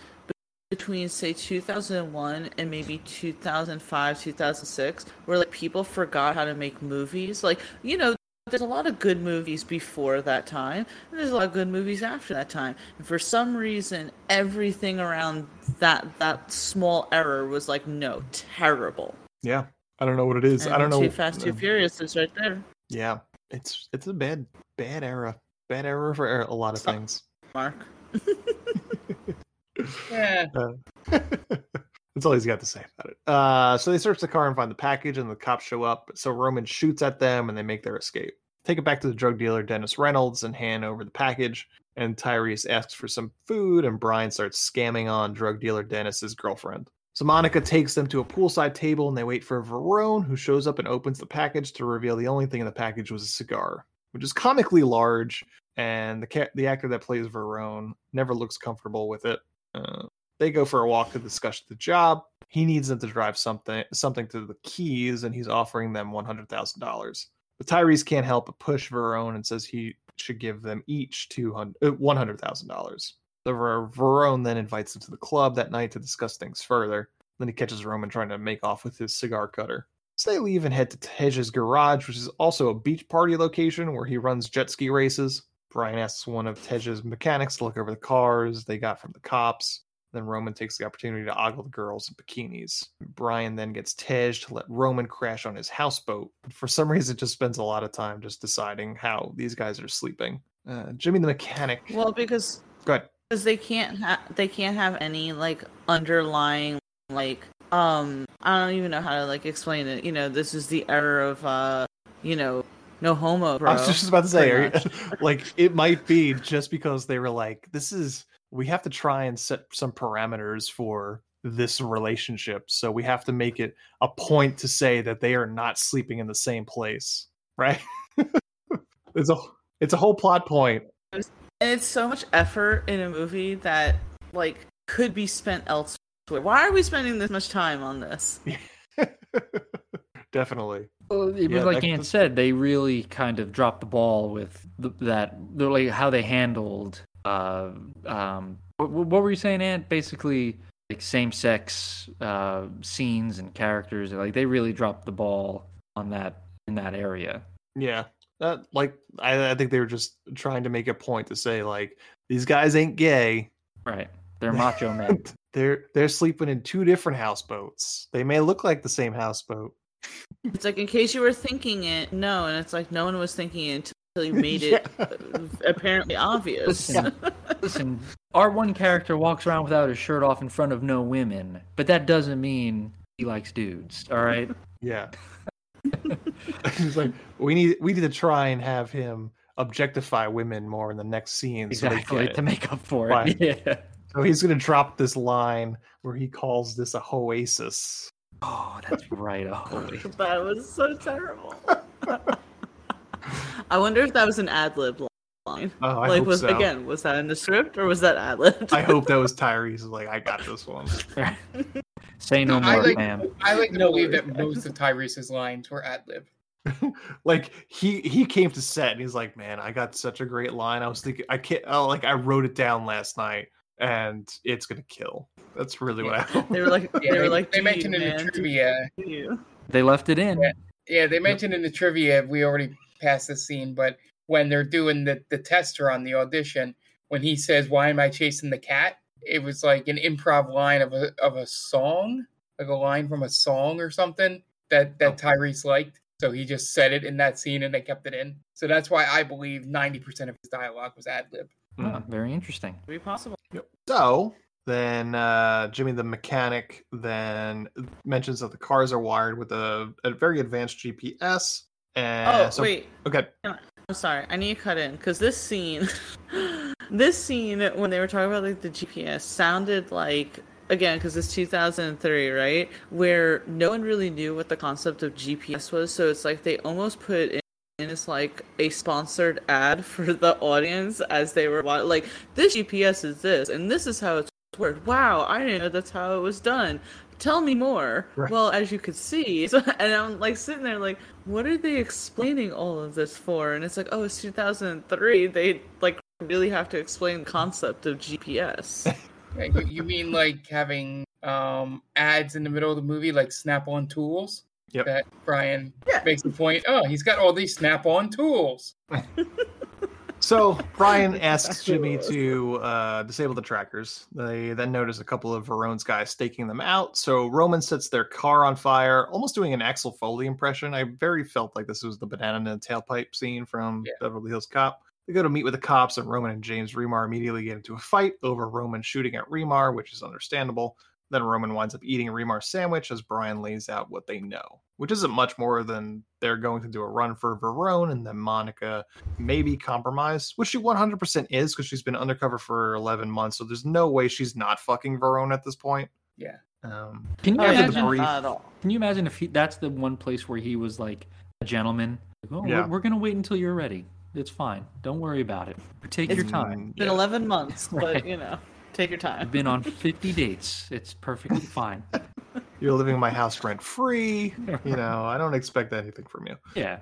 between say 2001 and maybe 2005 2006 where like people forgot how to make movies like you know there's a lot of good movies before that time and there's a lot of good movies after that time and for some reason everything around that that small error was like no terrible Yeah, I don't know what it is. I don't know. Too Fast, Too Furious is right there. Yeah, it's it's a bad bad era. Bad era for a lot of things. Mark. (laughs) (laughs) Yeah. Uh, (laughs) that's all he's got to say about it. Uh, so they search the car and find the package, and the cops show up. So Roman shoots at them, and they make their escape. Take it back to the drug dealer Dennis Reynolds and hand over the package. And Tyrese asks for some food, and Brian starts scamming on drug dealer Dennis's girlfriend. So Monica takes them to a poolside table, and they wait for Verone, who shows up and opens the package to reveal the only thing in the package was a cigar, which is comically large. And the ca- the actor that plays Verone never looks comfortable with it. Uh, they go for a walk to discuss the job. He needs them to drive something something to the keys, and he's offering them one hundred thousand dollars. But Tyrese can't help but push Verone and says he should give them each uh, one hundred thousand dollars. So Ver- Verone then invites them to the club that night to discuss things further. Then he catches Roman trying to make off with his cigar cutter. So they leave and head to Tej's garage, which is also a beach party location where he runs jet ski races. Brian asks one of Tej's mechanics to look over the cars they got from the cops. Then Roman takes the opportunity to ogle the girls in bikinis. Brian then gets Tej to let Roman crash on his houseboat. For some reason, just spends a lot of time just deciding how these guys are sleeping. Uh, Jimmy the mechanic. Well, because Go ahead. because they can't have they can't have any like underlying like um I don't even know how to like explain it. You know, this is the era of uh you know no homo. Bro, I was just about to say, are you- (laughs) like, it might be just because they were like, this is, we have to try and set some parameters for this relationship. So we have to make it a point to say that they are not sleeping in the same place, right? (laughs) it's a, it's a whole plot point. and it's so much effort in a movie that like could be spent elsewhere. Why are we spending this much time on this? (laughs) Definitely. Well, it Yeah, like that- Ant said, they really kind of dropped the ball with the, that. The, like how they handled. Uh, um, what, what were you saying, Ant? Basically, like same-sex uh, scenes and characters. Like they really dropped the ball on that in that area. Yeah. That, like, I, I think they were just trying to make a point to say, like, these guys ain't gay. Right. They're macho (laughs) men. they're they're sleeping in two different houseboats. They may look like the same houseboat. It's like in case you were thinking it, no, and it's like no one was thinking it until you (laughs) made it uh, apparently obvious. Listen, (laughs) Listen, our one character walks around without his shirt off in front of no women, but that doesn't mean he likes dudes. All right. (laughs) Yeah. He's like, we need we need to try and have him objectify women more in the next scene. so they Exactly get to make up for it. Right. Yeah. So he's gonna drop this line where he calls this a hoasis. Oh, that's right. A holy. That was so terrible. I wonder if that was an ad lib line. Oh, I like, hope was so. again, was that in the script or was that ad lib? I hope that was (laughs) Tyrese. Like, I got this one. (laughs) Say no I more, like, fam. I like to No believe that most of Tyrese's lines were ad lib. (laughs) like he he came to set and he's like, man, I got such a great line. I was thinking, I can't. Oh, like I wrote it down last night, and it's gonna kill. That's really what I hope. They were like, Yeah, they were like, they "Dude, mentioned in the trivia. They left it in. Yeah, they mentioned in the trivia. We already passed this scene, but when they're doing the the tester on the audition, when he says, "Why am I chasing the cat?" It was like an improv line of a of a song, like a line from a song or something that that Tyrese liked. So he just said it in that scene, and they kept it in. So that's why I believe ninety percent of his dialogue was ad lib. Ah, very interesting. Could be possible. So then uh, Jimmy the mechanic then mentions that the cars are wired with a, a very advanced GPS. And Oh uh, so- wait, Okay. I'm sorry. I need to cut in because this scene, (laughs) this scene when they were talking about like the GPS sounded like again because it's 2003, right? Where no one really knew what the concept of GPS was, so it's like they almost put in. It's like a sponsored ad (laughs) for the audience as they were wa- like, this GPS is this, and this is how it's worked. Wow, I didn't know that's how it was done. Tell me more. Right. Well, as you could see, (laughs) so, and I'm like sitting there like, what are they explaining all of this for? And it's like, oh, it's 2003. They like really have to explain the concept of GPS. You, (laughs) you mean like having um ads in the middle of the movie, like Snap-on tools? Yep. That Brian makes the point. Oh, he's got all these Snap-on tools. (laughs) So (laughs) Brian asks Jimmy to uh, disable the trackers. They then notice a couple of Verone's guys staking them out. So Roman sets their car on fire, almost doing an Axel Foley impression. I very felt like this was the banana in the tailpipe scene from Beverly Hills Cop. They go to meet with the cops, and Roman and James Remar immediately get into a fight over Roman shooting at Remar, which is understandable. Then Roman winds up eating a Remar's sandwich as Brian lays out what they know, which isn't much more than they're going to do a run for Verone and then Monica may be compromised, which she 100% is because she's been undercover for 11 months. So there's no way she's not fucking Verone at this point. Yeah. Um, Can you after imagine? the brief, Can you imagine if he, that's the one place where he was like a gentleman? Like, oh, Yeah. we're, we're gonna wait until you're ready. It's fine. Don't worry about it. Take your time. It's been 11 months, but (laughs) Right. you know, take your time. I've been on 50 dates. It's perfectly (laughs) fine. you're living in my house rent free. You know, I don't expect anything from you. Yeah.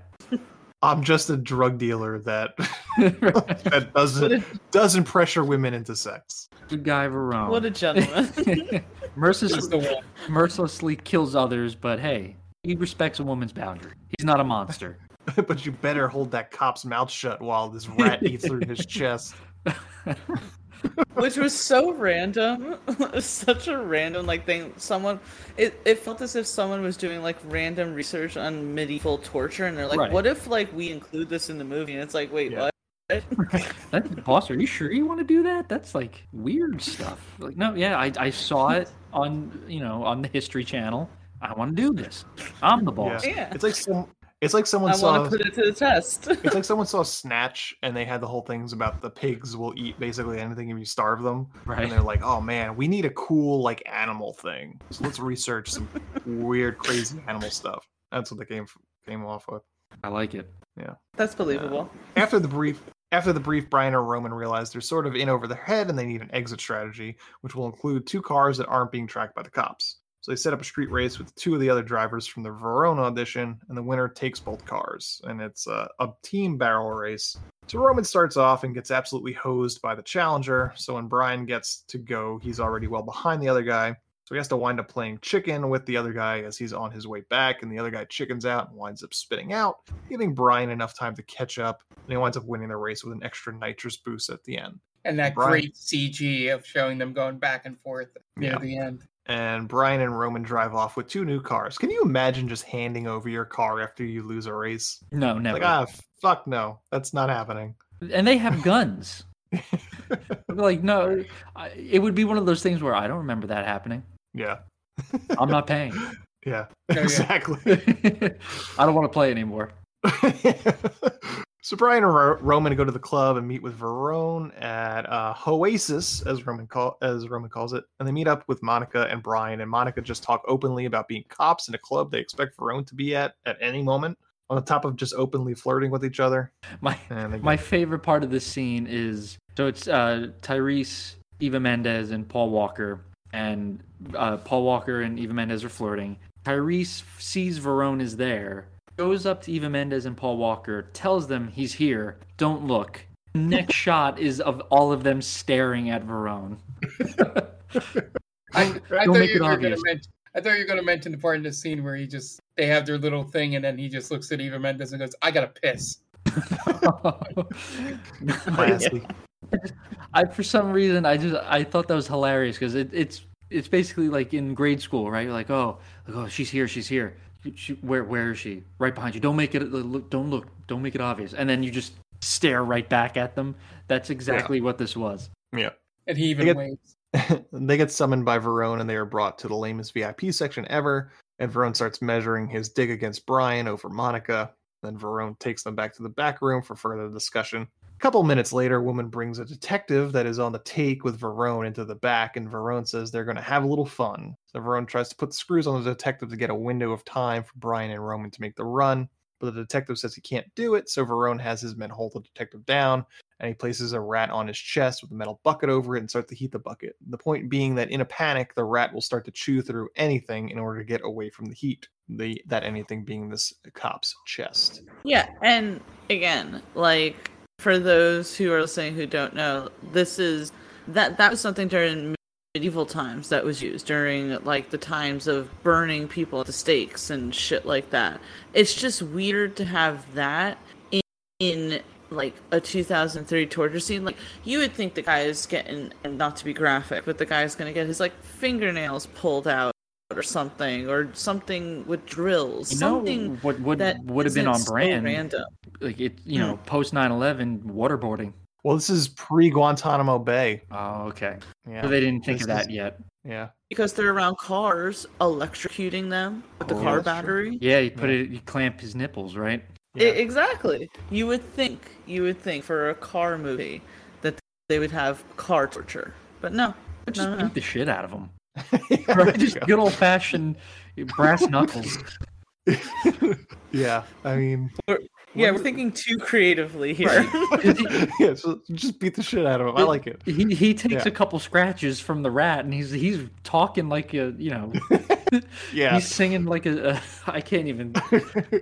I'm just a drug dealer that (laughs) that doesn't doesn't pressure women into sex. Good guy, Verone. What a gentleman. (laughs) Mercilessly, mercilessly kills others, but hey, he respects a woman's boundary. He's not a monster. but you better hold that cop's mouth shut while this rat eats through his chest. Which was so random (laughs) was such a random like thing someone it, it felt as if someone was doing like random research on medieval torture and they're like Right. what if like we include this in the movie and it's like wait what That's, boss, are you sure you want to do that? That's like weird stuff. Like, no, yeah, I, I saw it on you know on the History Channel. I want to do this. I'm the boss. Yeah. It's like some it's like someone i saw want to put it to the test (laughs) it's like someone saw Snatch and they had the whole things about the pigs will eat basically anything if you starve them. Right. And they're like, oh man, we need a cool like animal thing. So let's research some (laughs) weird, crazy animal stuff. That's what they came came off with. I like it. Yeah. that's believable After the brief after the brief, Brian and Roman realize they're sort of in over their head and they need an exit strategy, which will include two cars that aren't being tracked by the cops. So they set up a street race with two of the other drivers from the Verone audition, and the winner takes both cars. And it's a, a team barrel race. So Roman starts off and gets absolutely hosed by the challenger. So when Brian gets to go, he's already well behind the other guy. So he has to wind up playing chicken with the other guy as he's on his way back, and the other guy chickens out and winds up spitting out, giving Brian enough time to catch up, and he winds up winning the race with an extra nitrous boost at the end. And that Brian- great CG of showing them going back and forth near Yeah. the end. And Brian and Roman drive off with two new cars. Can you imagine just handing over your car after you lose a race? No, never. Like, ah, fuck no, that's not happening. and they have guns. (laughs) like, no, I, it would be one of those things where I don't remember that happening. Yeah. I'm not paying. (laughs) Yeah. yeah. Exactly. (laughs) I don't want to play anymore. So Brian and Ro- Roman go to the club and meet with Verone at uh, Oasis, as Roman call as Roman calls it, and they meet up with Monica and Brian. And Monica just talk openly about being cops in a club they expect Verone to be at at any moment. On the top of just openly flirting with each other. My my favorite part of this scene is so it's uh, Tyrese, Eva Mendes, and Paul Walker, and uh, Paul Walker and Eva Mendes are flirting. Tyrese sees Verone is there, goes up to Eva Mendes and Paul Walker, tells them he's here. Don't look. Next (laughs) shot is of all of them staring at Verone. I, I thought make you it were going to mention. I thought you were going to mention the part in the scene where he just they have their little thing and then he just looks at Eva Mendes and goes, "I gotta piss." Classy. (laughs) I for some reason I just I thought that was hilarious because it, it's it's basically like in grade school, right? You're like, oh, like, oh, she's here, she's here. She, where where is she? Right behind you. Don't make it uh, look. Don't look. Don't make it obvious. And then you just stare right back at them. That's exactly what this was. Yeah. And he even They get- waves. (laughs) they get summoned by Verone and they are brought to the lamest VIP section ever. And Verone starts measuring his dig against Brian over Monica. Then Verone takes them back to the back room for further discussion. A couple minutes later, a woman brings a detective that is on the take with Verone into the back, and Verone says they're going to have a little fun. So Verone tries to put screws on the detective to get a window of time for Brian and Roman to make the run. But the detective says he can't do it, so Verone has his men hold the detective down, and he places a rat on his chest with a metal bucket over it and starts to heat the bucket. The point being that in a panic, the rat will start to chew through anything in order to get away from the heat. The that anything being this cop's chest. Yeah, and again, like for those who are listening who don't know, this is that that was something during medieval times that was used during like the times of burning people at the stakes and shit like that. It's just weird to have that in, in like a 2003 torture scene. Like you would think the guy is getting, and not to be graphic, but the guy's gonna get his like fingernails pulled out or something, or something with drills. You know something what would that would have been isn't on so brand? random. Like it, you know, hmm. post 9/11 waterboarding. Well, this is pre Guantanamo Bay. Oh, okay. Yeah. So they didn't think This of is- that yet. Yeah. because they're around cars, electrocuting them with the Oh, car that's true. battery. Yeah, you put it, you clamp his nipples, right? I- exactly. You would think, you would think for a car movie that they would have car torture, but no, Just no, no, no. beat the shit out of him. (laughs) right? Just good old fashioned brass (laughs) knuckles. Yeah, I mean, Yeah, we're thinking too creatively here. (laughs) yeah, so just beat the shit out of him. I like it. He he takes Yeah. a couple scratches from the rat, and he's he's talking like a you know. Yeah. He's singing like a, a I can't even.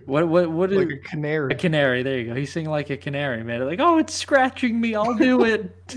What what what Like is- a canary. A canary. There you go. He's singing like a canary, man. Like oh, it's scratching me. I'll do it.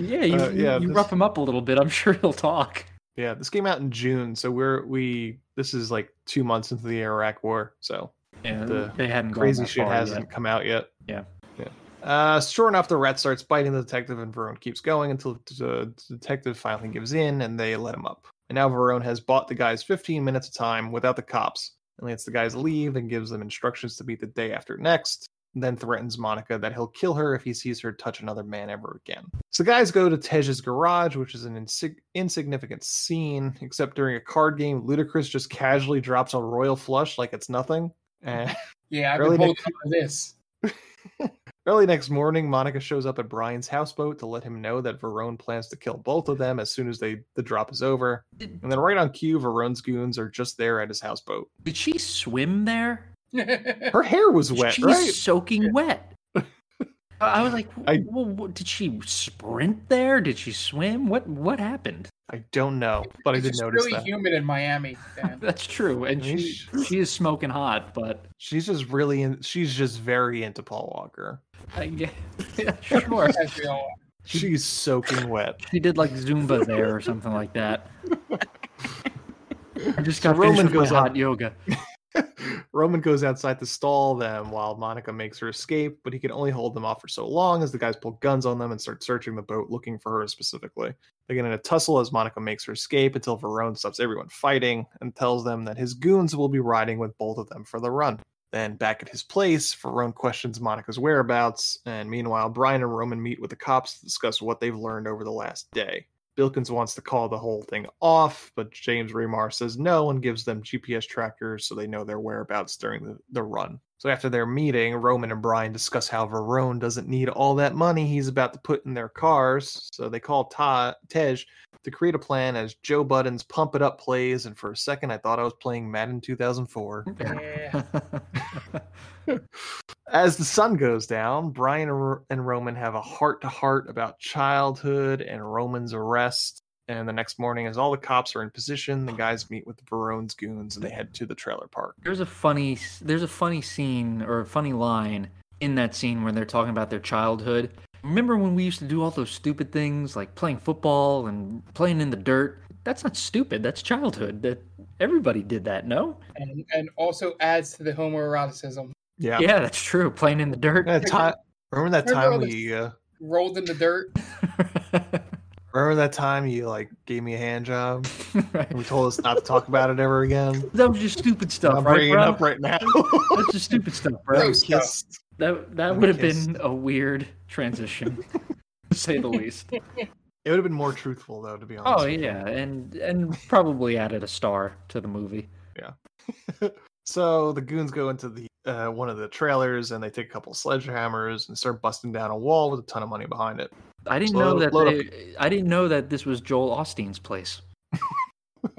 Yeah, you, Uh, yeah, you this- rough him up a little bit. I'm (laughs) sure he'll talk. Yeah, this came out in June, so we're we this is like two months into the Iraq War, so Yeah, the they hadn't crazy shit hasn't yet. come out yet. Yeah. Yeah. Uh, sure enough, the rat starts biting the detective, and Verone keeps going until the detective finally gives in, and they let him up. And now Verone has bought the guys 15 minutes of time without the cops, and lets the guys leave and gives them instructions to meet the day after next. And then threatens Monica that he'll kill her if he sees her touch another man ever again. So the guys go to Tej's garage, which is an insig- insignificant scene, except during a card game, Ludacris just casually drops a royal flush like it's nothing. And (laughs) Yeah, I've Early been next- holding up for this. (laughs) Early next morning, Monica shows up at Brian's houseboat to let him know that Verone plans to kill both of them as soon as they the drop is over. And then right on cue, Verone's goons are just there at his houseboat. Did she swim there? (laughs) Her hair was wet, She's right? soaking wet. I- I was like, I- well, what, did she sprint there? Did she swim? What what happened? I don't know, but I It's did just notice really that. humid in Miami. (laughs) That's true, and she she is smoking hot, but She's just really in, she's just very into Paul Walker. I guess, (laughs) yeah, sure. As we all are. She's soaking wet. She did like Zumba there or something like that. I just got finished Roman with goes out- hot yoga. (laughs) Roman goes outside to stall them while Monica makes her escape, but he can only hold them off for so long as the guys pull guns on them and start searching the boat looking for her specifically. They get in a tussle as Monica makes her escape until Verone stops everyone fighting and tells them that his goons will be riding with both of them for the run. Then back at his place, Verone questions Monica's whereabouts, and meanwhile, Brian and Roman meet with the cops to discuss what they've learned over the last day. Bilkins wants to call the whole thing off, but James Remar says no and gives them GPS trackers so they know their whereabouts during the, the run. So after their meeting, Roman and Brian discuss how Verone doesn't need all that money he's about to put in their cars. So they call Ta- Tej to create a plan as Joe Budden's Pump It Up plays, and for a second I thought I was playing Madden 2004. As the sun goes down, Brian and Roman have a heart to heart about childhood and Roman's arrest. And the next morning, as all the cops are in position, the guys meet with the Verone's goons and they head to the trailer park. There's a funny there's a funny scene or a funny line in that scene where they're talking about their childhood. Remember when we used to do all those stupid things like playing football and playing in the dirt? That's not stupid. That's childhood. That everybody did that, no? and, and also adds to the homoeroticism. Yeah. Yeah, that's true. Playing in the dirt. That time, remember that time all we uh, Rolled in the dirt. (laughs) remember that time you like gave me a hand job (laughs) and we told us not to talk about it ever again. (laughs) That was just stupid stuff, I'm right, bringing it bro? up right now. That's just stupid stuff, bro. Gross stuff. Kissed. That that would have been a weird transition, to say the least. (laughs) It would have been more truthful though, to be honest. Oh with you. yeah, and and probably added a star to the movie. Yeah. so the goons go into the uh, one of the trailers and they take a couple sledgehammers and start busting down a wall with a ton of money behind it. I didn't Load- know that. They, I didn't know that this was Joel Osteen's place. (laughs)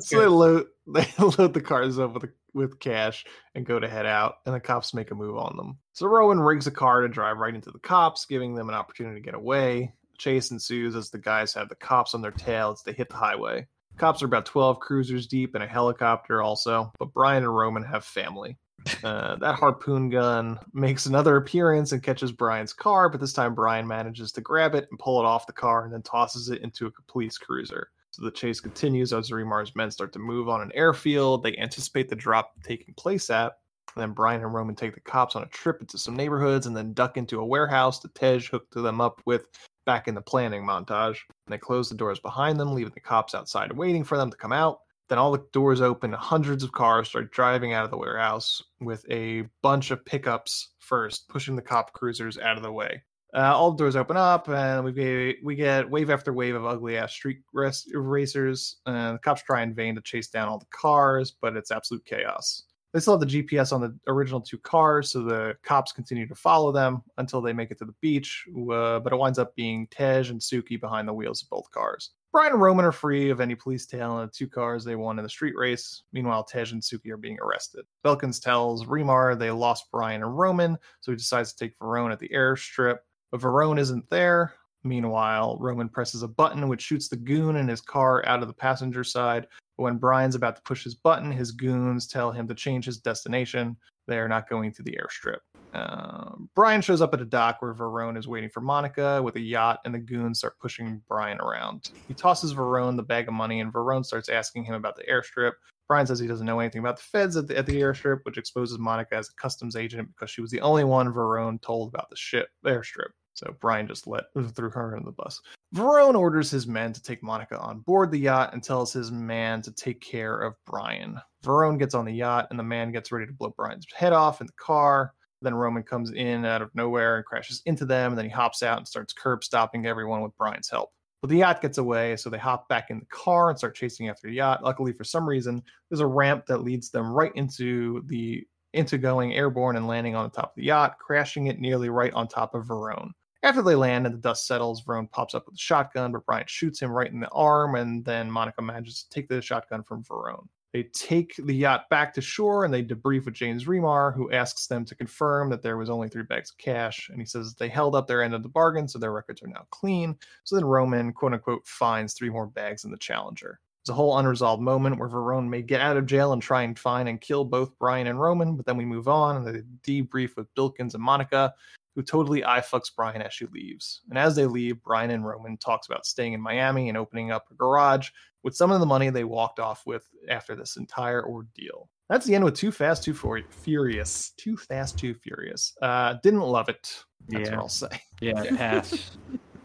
So they load (laughs) they load the cars up with with cash and go to head out, and the cops make a move on them. So Roman rigs a car to drive right into the cops, giving them an opportunity to get away. Chase ensues as the guys have the cops on their tail as they hit the highway. Cops are about 12 cruisers deep and a helicopter also, but Brian and Roman have family. Uh, that harpoon gun makes another appearance and catches Brian's car, but this time Brian manages to grab it and pull it off the car and then tosses it into a police cruiser. So the chase continues as Remar's men start to move on an airfield they anticipate the drop taking place at. And then Brian and Roman take the cops on a trip into some neighborhoods and then duck into a warehouse that Tej hooked them up with back in the planning montage. And they close the doors behind them, leaving the cops outside waiting for them to come out. Then all the doors open, hundreds of cars start driving out of the warehouse with a bunch of pickups first, pushing the cop cruisers out of the way. Uh, all the doors open up, and we get we get wave after wave of ugly ass street res- racers. And the cops try in vain to chase down all the cars, but it's absolute chaos. They still have the GPS on the original two cars, so the cops continue to follow them until they make it to the beach. Uh, but it winds up being Tej and Suki behind the wheels of both cars. Brian and Roman are free of any police tail in the two cars they won in the street race. Meanwhile, Tej and Suki are being arrested. Bilkins tells Remar they lost Brian and Roman, so he decides to take Verone at the airstrip. But Verone isn't there. Meanwhile, Roman presses a button which shoots the goon in his car out of the passenger side. But when Brian's about to push his button, his goons tell him to change his destination. They are not going to the airstrip. Um, Brian shows up at a dock where Verone is waiting for Monica with a yacht, and the goons start pushing Brian around. He tosses Verone the bag of money, and Verone starts asking him about the airstrip. Brian says he doesn't know anything about the feds at the, at the airstrip, which exposes Monica as a customs agent because she was the only one Verone told about the ship airstrip. So Brian just let threw her in the bus. Verone orders his men to take Monica on board the yacht and tells his man to take care of Brian. Verone gets on the yacht, and the man gets ready to blow Brian's head off in the car. Then Roman comes in out of nowhere and crashes into them, and then he hops out and starts curb stopping everyone with Brian's help. But the yacht gets away, so they hop back in the car and start chasing after the yacht. Luckily, for some reason, there's a ramp that leads them right into the into going airborne and landing on the top of the yacht, crashing it nearly right on top of Verone. After they land and the dust settles, Verone pops up with a shotgun, but Brian shoots him right in the arm, and then Monica manages to take the shotgun from Verone. They take the yacht back to shore and they debrief with James Remar, who asks them to confirm that there was only three bags of cash. And he says they held up their end of the bargain, so their records are now clean. So then Roman, quote unquote, finds three more bags in the Challenger. It's a whole unresolved moment where Verone may get out of jail and try and find and kill both Brian and Roman, but then we move on and they debrief with Bilkins and Monica, who totally eye fucks Brian as she leaves. And as they leave, Brian and Roman talks about staying in Miami and opening up a garage with some of the money they walked off with after this entire ordeal. That's the end with Too Fast, Too Fu- Furious. Too Fast, Too Furious. Uh, didn't love it. That's Yeah. what I'll say. Yeah, pass.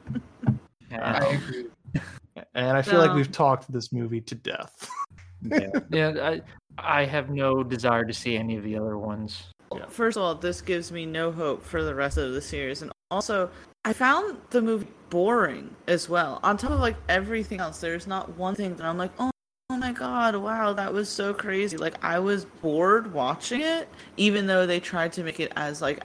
(laughs) I agree. And I feel like we've talked this movie to death. yeah, (laughs) yeah. I, I have no desire to see any of the other ones. First of all, this gives me no hope for the rest of the series, and also I found the movie boring as well. On top of like everything else, there's not one thing that I'm like, oh. Oh my god, wow, that was so crazy. Like I was bored watching it, even though they tried to make it as like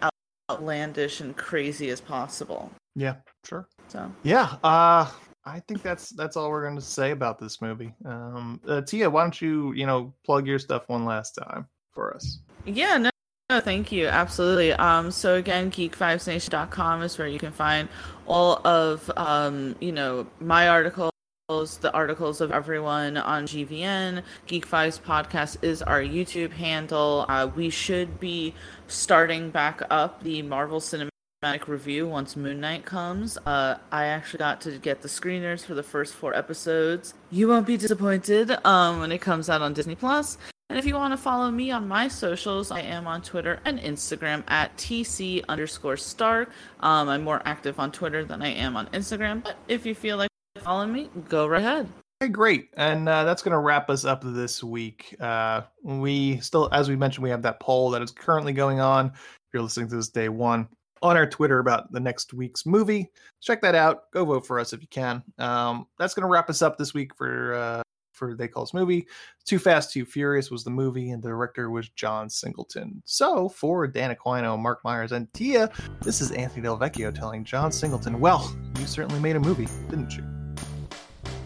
outlandish and crazy as possible. Yeah, sure. So Yeah, uh I think that's that's all we're going to say about this movie. Um uh, Tia, why don't you, you know, plug your stuff one last time for us? Yeah, no, no, thank you. Absolutely. Um, so again, geekvibesnation.com is where you can find all of um, you know, my articles, the articles of everyone on GVN. Geek Vibes podcast is our YouTube handle. Uh, we should be starting back up the Marvel Cinematic Review once Moon Knight comes. Uh, I actually got to get the screeners for the first four episodes. You won't be disappointed um, when it comes out on Disney Plus. And if you want to follow me on my socials, I am on Twitter and Instagram at TC underscore Stark. Um, I'm more active on Twitter than I am on Instagram, but if you feel like following me, go right ahead. Okay, great. And uh, that's going to wrap us up this week. Uh, we still, as we mentioned, we have that poll that is currently going on. If you're listening to this day one on our Twitter about the next week's movie, check that out. Go vote for us if you can. Um, that's going to wrap us up this week for uh, for They Call Us Movie. Too Fast, Too Furious was the movie, and the director was John Singleton. So for Dan Aquino, Mark Myers, and Tia, this is Anthony Del Vecchio telling John Singleton, "Well, you certainly made a movie, didn't you?"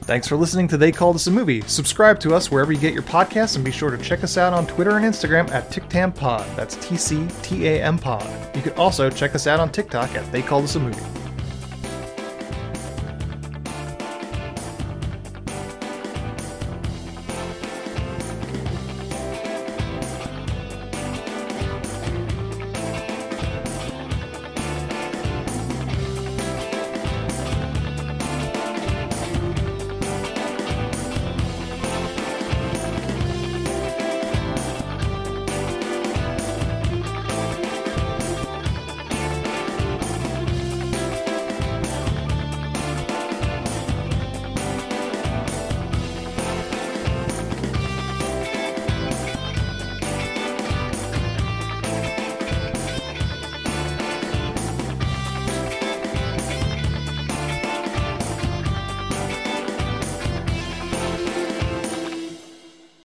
Thanks for listening to They Called Us a Movie. Subscribe to us wherever you get your podcasts and be sure to check us out on Twitter and Instagram at TicTamPod. That's T C T A M Pod. You can also check us out on TikTok at They Called Us a Movie.